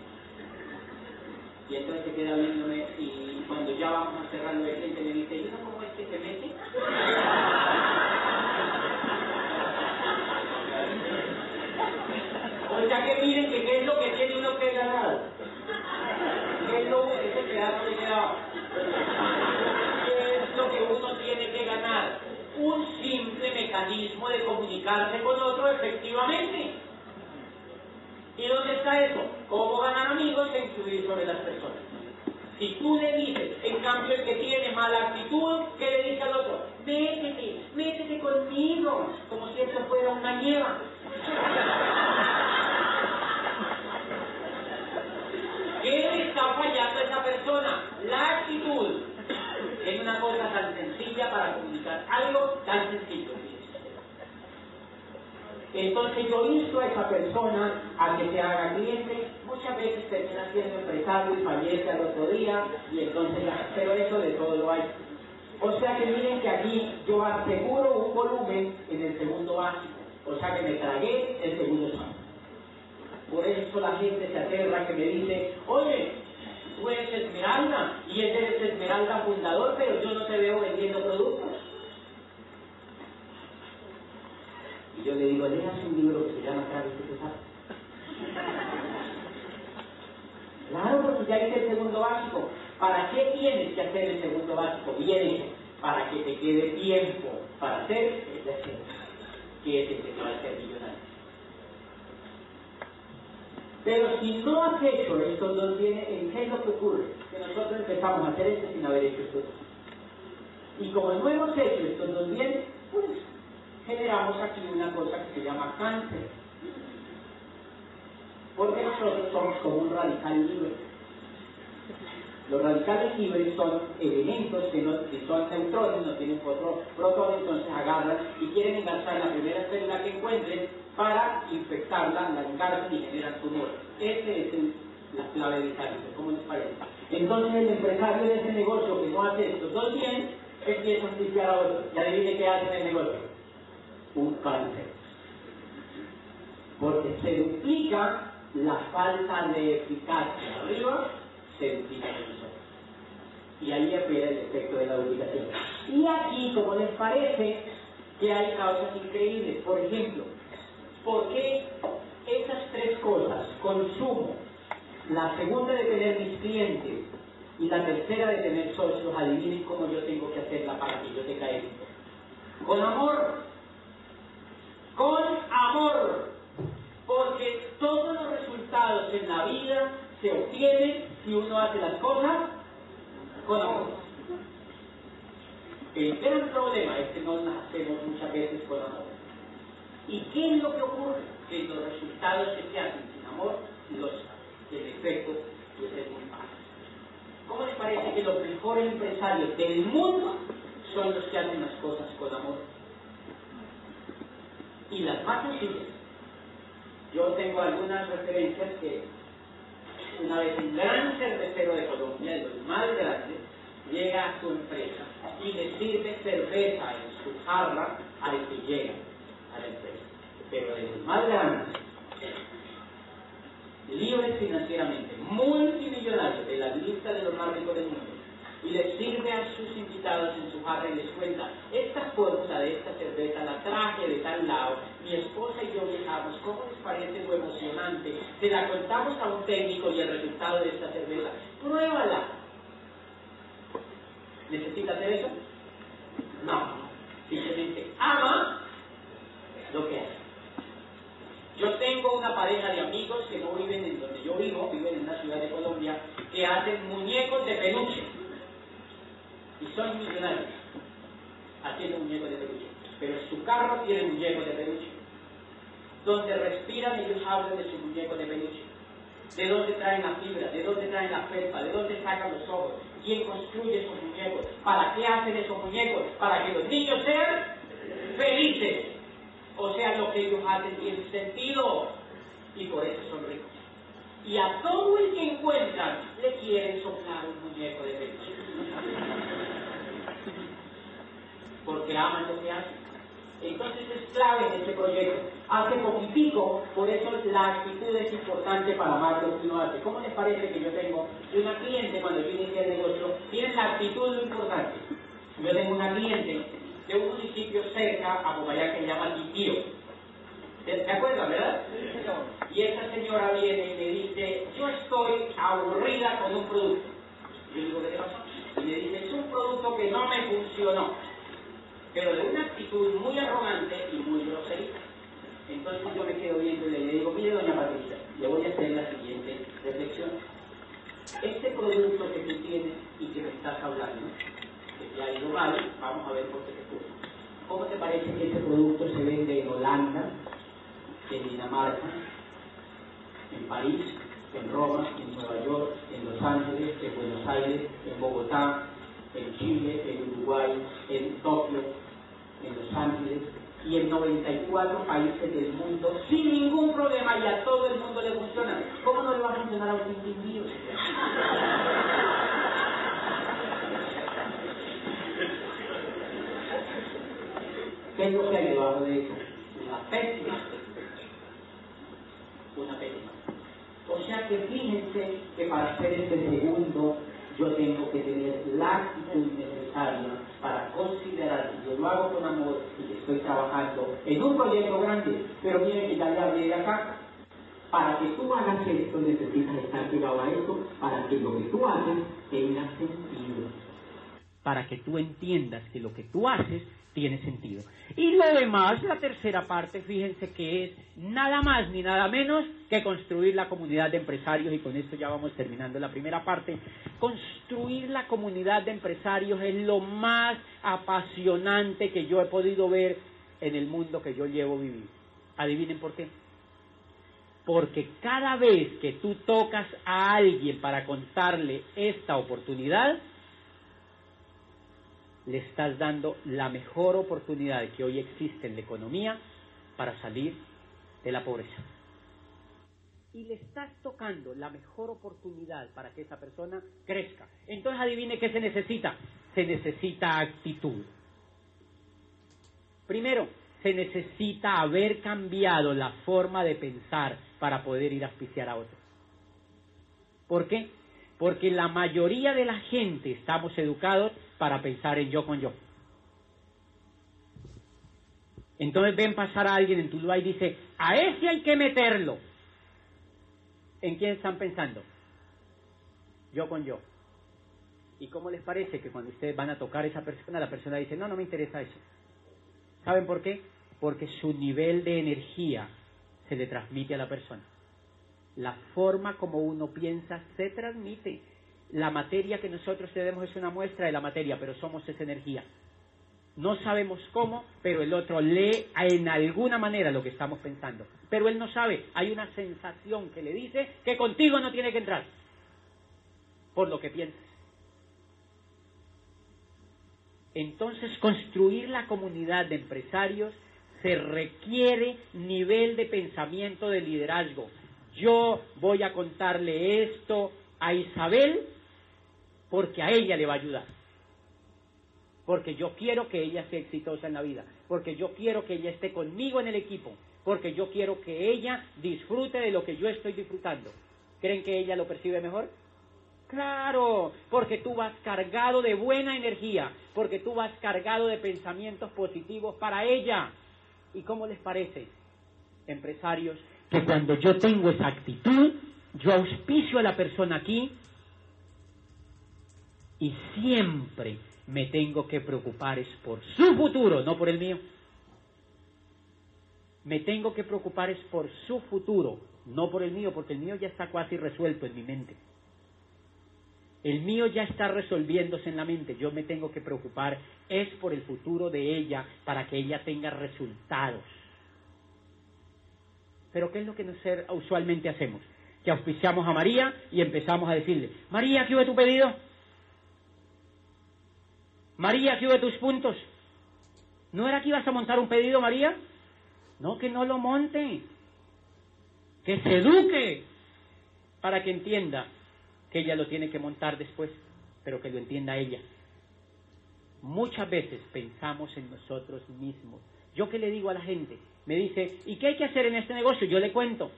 Y entonces se queda viéndome y cuando ya vamos a cerrar el cliente me dice, ¿y no cómo es que se mete? O que miren que qué es lo que tiene uno que ganar. ¿Qué es lo que de quedado? ¿Qué es lo que uno tiene que ganar? Un mecanismo de comunicarse con otro efectivamente. ¿Y dónde está eso? ¿Cómo ganar amigos e influir sobre las personas? Si tú le dices, en cambio, el que tiene mala actitud, ¿qué le dice al otro? Métete, métete conmigo, como si eso fuera una nieva. ¿Qué le está fallando a esa persona? La actitud. Es una cosa tan sencilla para comunicar algo tan sencillo. Entonces yo insto a esa persona a que se haga cliente, muchas veces termina siendo empresario y fallece al otro día, y entonces pero eso de todo lo hay. O sea que miren que aquí yo aseguro un volumen en el segundo básico, o sea que me tragué el segundo básico. Por eso la gente se aterra que me dice, oye, tú eres Esmeralda y ese es Esmeralda fundador, pero yo no te veo vendiendo productos. Y yo le digo, leas un libro que se llama Travis Claro, porque ya hice el segundo básico. ¿Para qué tienes que hacer el segundo básico? Bien para que te quede tiempo para hacer el tercero, que es el que te va a hacer millonario. Pero si no has hecho estos dos bienes, ¿qué es lo que ocurre? Que nosotros empezamos a hacer esto sin haber hecho estos dos. Y como no hemos hecho estos dos bienes, pues generamos aquí una cosa que se llama cáncer. Porque nosotros somos como un radical libre. Los radicales libres son elementos que, no, son neutrones, no tienen protones, entonces agarran y quieren engarzar la primera célula que encuentren para infectarla, la engarzan y generan tumores. Esa es la clave de cáncer, ¿cómo les parece? Entonces el empresario de ese negocio que no hace esto todo bien, empieza a limpiar a otro. Y adivine qué hace en el negocio. Un cáncer. Porque se duplica la falta de eficacia arriba, se duplica en nosotros. Y ahí apela el efecto de la duplicación. Y aquí, como les parece, que hay causas increíbles. Por ejemplo, ¿por qué esas tres cosas, consumo, la segunda de tener mis clientes y la tercera de tener socios, adivinen cómo yo tengo que hacerla para que yo te caiga. Con amor. Con amor. Porque todos los resultados en la vida se obtienen si uno hace las cosas con amor. El gran problema es que no hacemos muchas veces con amor. ¿Y qué es lo que ocurre? Que los resultados que se hacen sin amor, los, el efecto pues es muy bajo. ¿Cómo les parece que los mejores empresarios del mundo son los que hacen las cosas con amor? Y las más sencillas. Yo tengo algunas referencias que una vez un gran cervecero de Colombia, de los más grandes, llega a su empresa y le sirve cerveza en su jarra al que llega a la empresa. Pero de los más grandes, libres financieramente, multimillonarios de la lista de los más ricos del mundo, y les sirve a sus invitados en su jarra y les cuenta, esta fórmula de esta cerveza la traje de tal lado, mi esposa y yo viajamos, ¿cómo les parece lo emocionante? Se la contamos a un técnico y el resultado de esta cerveza, pruébala. ¿Necesita hacer eso? No, simplemente ama lo que hace. Yo tengo una pareja de amigos que no viven en donde yo vivo, viven en una ciudad de Colombia, que hacen muñecos de peluche pero su carro tiene muñecos de peluche. Donde respiran ellos hablan de su muñeco de peluche. ¿De dónde traen la fibra? ¿De dónde traen la felpa? ¿De dónde sacan los ojos? ¿Quién construye esos muñecos? ¿Para qué hacen esos muñecos? Para que los niños sean felices. O sea, lo que ellos hacen tiene sentido y por eso son ricos. Y a todo el que encuentran le quieren soplar un muñeco de peluche. Porque aman lo que hacen. Entonces es clave en este proyecto. Hace poquitico, por eso la actitud es importante para amar lo que uno hace. ¿Cómo les parece que yo tengo una cliente cuando yo inicié el negocio? Tiene la actitud lo importante. Yo tengo una cliente de un municipio cerca a Popayán que se llama Titío. ¿Se acuerdan, verdad? Y esa señora viene y me dice, yo estoy aburrida con un producto. Yo digo, ¿qué te pasó? Y me dice, es un producto que no me funcionó pero de una actitud muy arrogante y muy groserita. Entonces yo me quedo viendo y le digo, mire doña Patricia, le voy a hacer la siguiente reflexión. Este producto que tú tienes y que me estás hablando, que te ha ido mal, vamos a ver por qué te ocurre. ¿Cómo te parece que ese producto se vende en Holanda, en Dinamarca, en París, en Roma, en Nueva York, en Los Ángeles, en Buenos Aires, en Bogotá, en Chile, en Uruguay, en Tokio, en Los Ángeles y en 94 países del mundo sin ningún problema y a todo el mundo le funciona. ¿Cómo no le va a funcionar a un individuo? ¿Qué es lo que hay debajo de eso? Una pésima. Una pésima. O sea que fíjense que para hacer este segundo yo tengo que tener la actitud necesaria para considerar que yo lo hago con amor y que estoy trabajando en un proyecto grande. Pero miren que ya le hablé de acá. Para que tú hagas esto necesitas estar pegado a esto para que lo que tú haces tenga sentido. Para que tú entiendas que lo que tú haces tiene sentido. Y lo demás, la tercera parte, fíjense que es nada más ni nada menos que construir la comunidad de empresarios, y con esto ya vamos terminando la primera parte. Construir la comunidad de empresarios es lo más apasionante que yo he podido ver en el mundo que yo llevo vivir. Adivinen por qué. Porque cada vez que tú tocas a alguien para contarle esta oportunidad, le estás dando la mejor oportunidad que hoy existe en la economía para salir de la pobreza. Y le estás tocando la mejor oportunidad para que esa persona crezca. Entonces adivine qué se necesita. Se necesita actitud. Primero, se necesita haber cambiado la forma de pensar para poder ir a auspiciar a otros. ¿Por qué? Porque la mayoría de la gente estamos educados para pensar en yo con yo. Entonces ven pasar a alguien en tu lugar y dice, a ese hay que meterlo. ¿En quién están pensando? Yo con yo. ¿Y cómo les parece que cuando ustedes van a tocar a esa persona, la persona dice, no, no me interesa eso? ¿Saben por qué? Porque su nivel de energía se le transmite a la persona. La forma como uno piensa se transmite. La materia que nosotros tenemos es una muestra de la materia, pero somos esa energía. No sabemos cómo, pero el otro lee en alguna manera lo que estamos pensando. Pero él no sabe, hay una sensación que le dice que contigo no tiene que entrar, por lo que piensas. Entonces, construir la comunidad de empresarios se requiere nivel de pensamiento de liderazgo. Yo voy a contarle esto a Isabel porque a ella le va a ayudar. Porque yo quiero que ella sea exitosa en la vida. Porque yo quiero que ella esté conmigo en el equipo. Porque yo quiero que ella disfrute de lo que yo estoy disfrutando. ¿Creen que ella lo percibe mejor? Claro, porque tú vas cargado de buena energía, porque tú vas cargado de pensamientos positivos para ella. ¿Y cómo les parece, empresarios, que cuando yo tengo esa actitud, yo auspicio a la persona aquí y siempre me tengo que preocupar es por su futuro, no por el mío. Me tengo que preocupar es por su futuro, no por el mío, porque el mío ya está casi resuelto en mi mente. El mío ya está resolviéndose en la mente. Yo me tengo que preocupar es por el futuro de ella para que ella tenga resultados. Pero ¿qué es lo que usualmente hacemos? Que auspiciamos a María y empezamos a decirle, María, ¿qué hubo tu pedido? María, ¿qué hubo tus puntos? ¿No era que ibas a montar un pedido, María? No, que no lo monte. Que se eduque para que entienda que ella lo tiene que montar después, pero que lo entienda ella. Muchas veces pensamos en nosotros mismos. Yo qué le digo a la gente, me dice, ¿y qué hay que hacer en este negocio? Yo le cuento.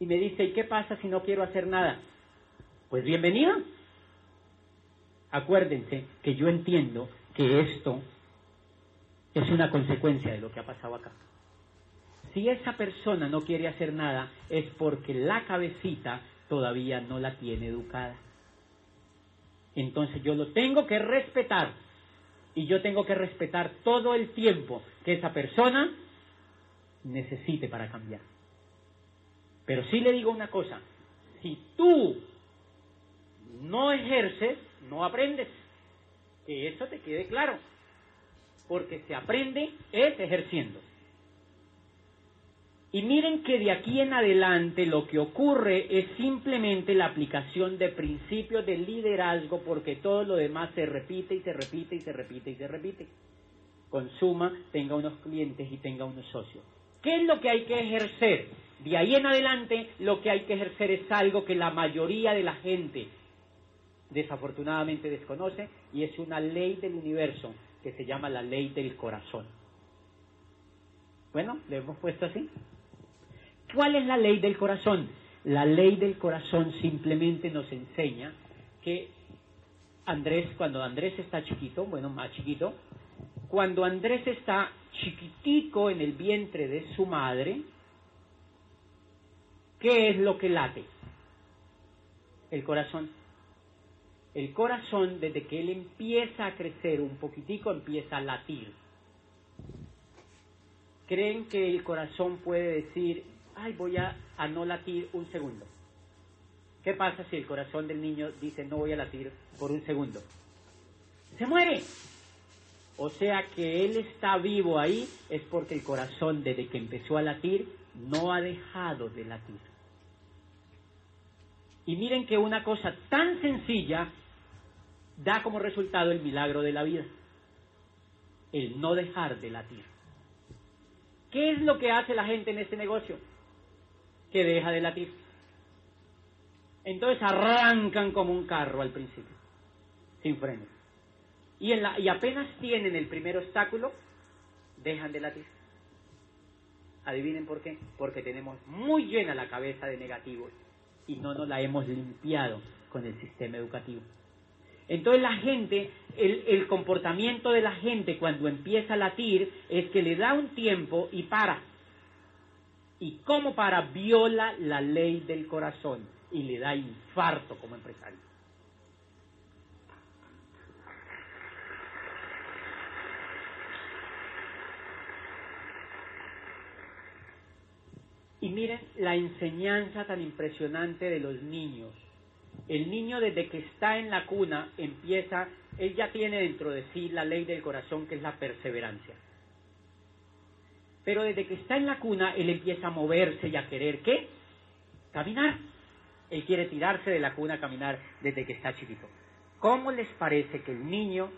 Y me dice, ¿y qué pasa si no quiero hacer nada? Pues bienvenida. Acuérdense que yo entiendo que esto es una consecuencia de lo que ha pasado acá. Si esa persona no quiere hacer nada es porque la cabecita todavía no la tiene educada. Entonces yo lo tengo que respetar y yo tengo que respetar todo el tiempo que esa persona necesite para cambiar. Pero sí le digo una cosa, si tú no ejerces, no aprendes. Que eso te quede claro. Porque se aprende es ejerciendo. Y miren que de aquí en adelante lo que ocurre es simplemente la aplicación de principios de liderazgo porque todo lo demás se repite y se repite y se repite y se repite. Consuma, tenga unos clientes y tenga unos socios. ¿Qué es lo que hay que ejercer? De ahí en adelante lo que hay que ejercer es algo que la mayoría de la gente desafortunadamente desconoce y es una ley del universo que se llama la ley del corazón. Bueno, le hemos puesto así. ¿Cuál es la ley del corazón? La ley del corazón simplemente nos enseña que Andrés, cuando Andrés está chiquito, bueno, más chiquito, cuando Andrés está chiquitico en el vientre de su madre, ¿qué es lo que late? El corazón. El corazón, desde que él empieza a crecer un poquitico, empieza a latir. ¿Creen que el corazón puede decir, ay, voy a, no latir un segundo. ¿Qué pasa si el corazón del niño dice no voy a latir por un segundo? Se muere. O sea que él está vivo ahí es porque el corazón desde que empezó a latir no ha dejado de latir. Y miren que una cosa tan sencilla da como resultado el milagro de la vida. El no dejar de latir. ¿Qué es lo que hace la gente en este negocio? Que deja de latir. Entonces arrancan como un carro al principio, sin frenos. Y, en la, y apenas tienen el primer obstáculo, dejan de latir. Adivinen por qué. Porque tenemos muy llena la cabeza de negativos y no nos la hemos limpiado con el sistema educativo. Entonces la gente, el, el, comportamiento de la gente cuando empieza a latir es que le da un tiempo y para y como para viola la ley del corazón y le da infarto como empresario. Y miren la enseñanza tan impresionante de los niños. El niño desde que está en la cuna empieza, él ya tiene dentro de sí la ley del corazón que es la perseverancia. Pero desde que está en la cuna, él empieza a moverse y a querer, ¿qué? Caminar. Él quiere tirarse de la cuna a caminar desde que está chiquito. ¿Cómo les parece que el niño,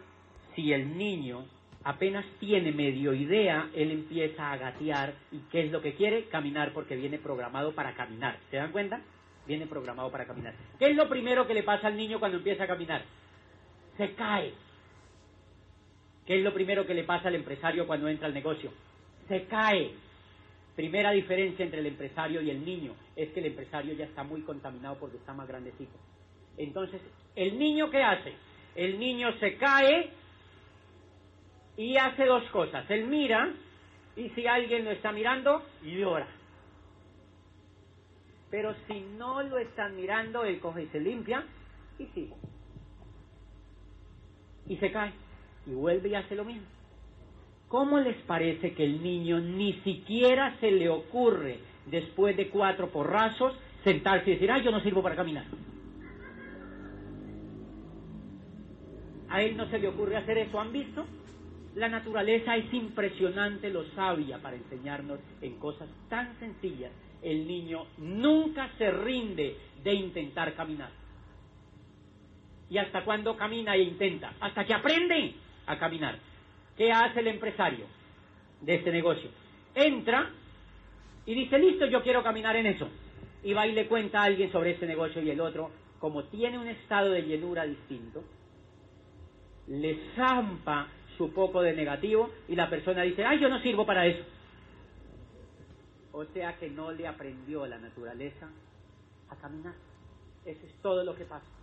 si el niño apenas tiene medio idea, él empieza a gatear y qué es lo que quiere? Caminar porque viene programado para caminar. ¿Se dan cuenta? Viene programado para caminar. ¿Qué es lo primero que le pasa al niño cuando empieza a caminar? Se cae. ¿Qué es lo primero que le pasa al empresario cuando entra al negocio? Se cae. Primera diferencia entre el empresario y el niño es que el empresario ya está muy contaminado porque está más grandecito. Entonces, ¿el niño qué hace? El niño se cae y hace dos cosas. Él mira y si alguien lo está mirando, llora. Pero si no lo están mirando, él coge y se limpia y sigue. Y se cae. Y vuelve y hace lo mismo. ¿Cómo les parece que el niño ni siquiera se le ocurre, después de cuatro porrazos, sentarse y decir, ay, yo no sirvo para caminar. A él no se le ocurre hacer eso, ¿han visto? La naturaleza es impresionante, lo sabia para enseñarnos en cosas tan sencillas. El niño nunca se rinde de intentar caminar. ¿Y hasta cuándo camina e intenta? Hasta que aprende a caminar. ¿Qué hace el empresario de este negocio? Entra y dice, listo, yo quiero caminar en eso. Y va y le cuenta a alguien sobre este negocio y el otro, como tiene un estado de llenura distinto, le zampa su poco de negativo y la persona dice, ay, yo no sirvo para eso. O sea que no le aprendió la naturaleza a caminar. Eso es todo lo que pasa.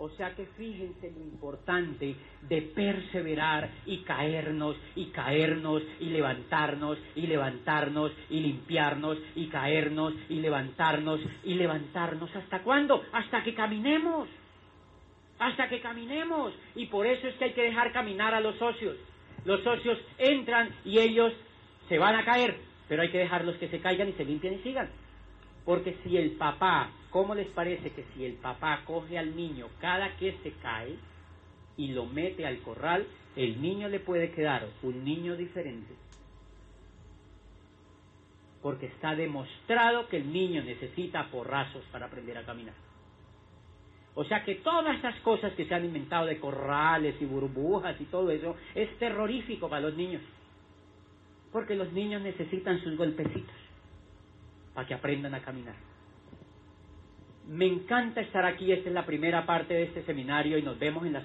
O sea que fíjense lo importante de perseverar y caernos y caernos y levantarnos y levantarnos y limpiarnos y caernos y levantarnos y levantarnos. ¿Hasta cuándo? Hasta que caminemos. Hasta que caminemos. Y por eso es que hay que dejar caminar a los socios. Los socios entran y ellos se van a caer, pero hay que dejarlos que se caigan y se limpien y sigan. Porque si el papá, ¿cómo les parece que si el papá coge al niño cada que se cae y lo mete al corral, el niño le puede quedar un niño diferente? Porque está demostrado que el niño necesita porrazos para aprender a caminar. O sea que todas estas cosas que se han inventado de corrales y burbujas y todo eso es terrorífico para los niños. Porque los niños necesitan sus golpecitos para que aprendan a caminar. Me encanta estar aquí, esta es la primera parte de este seminario y nos vemos en las...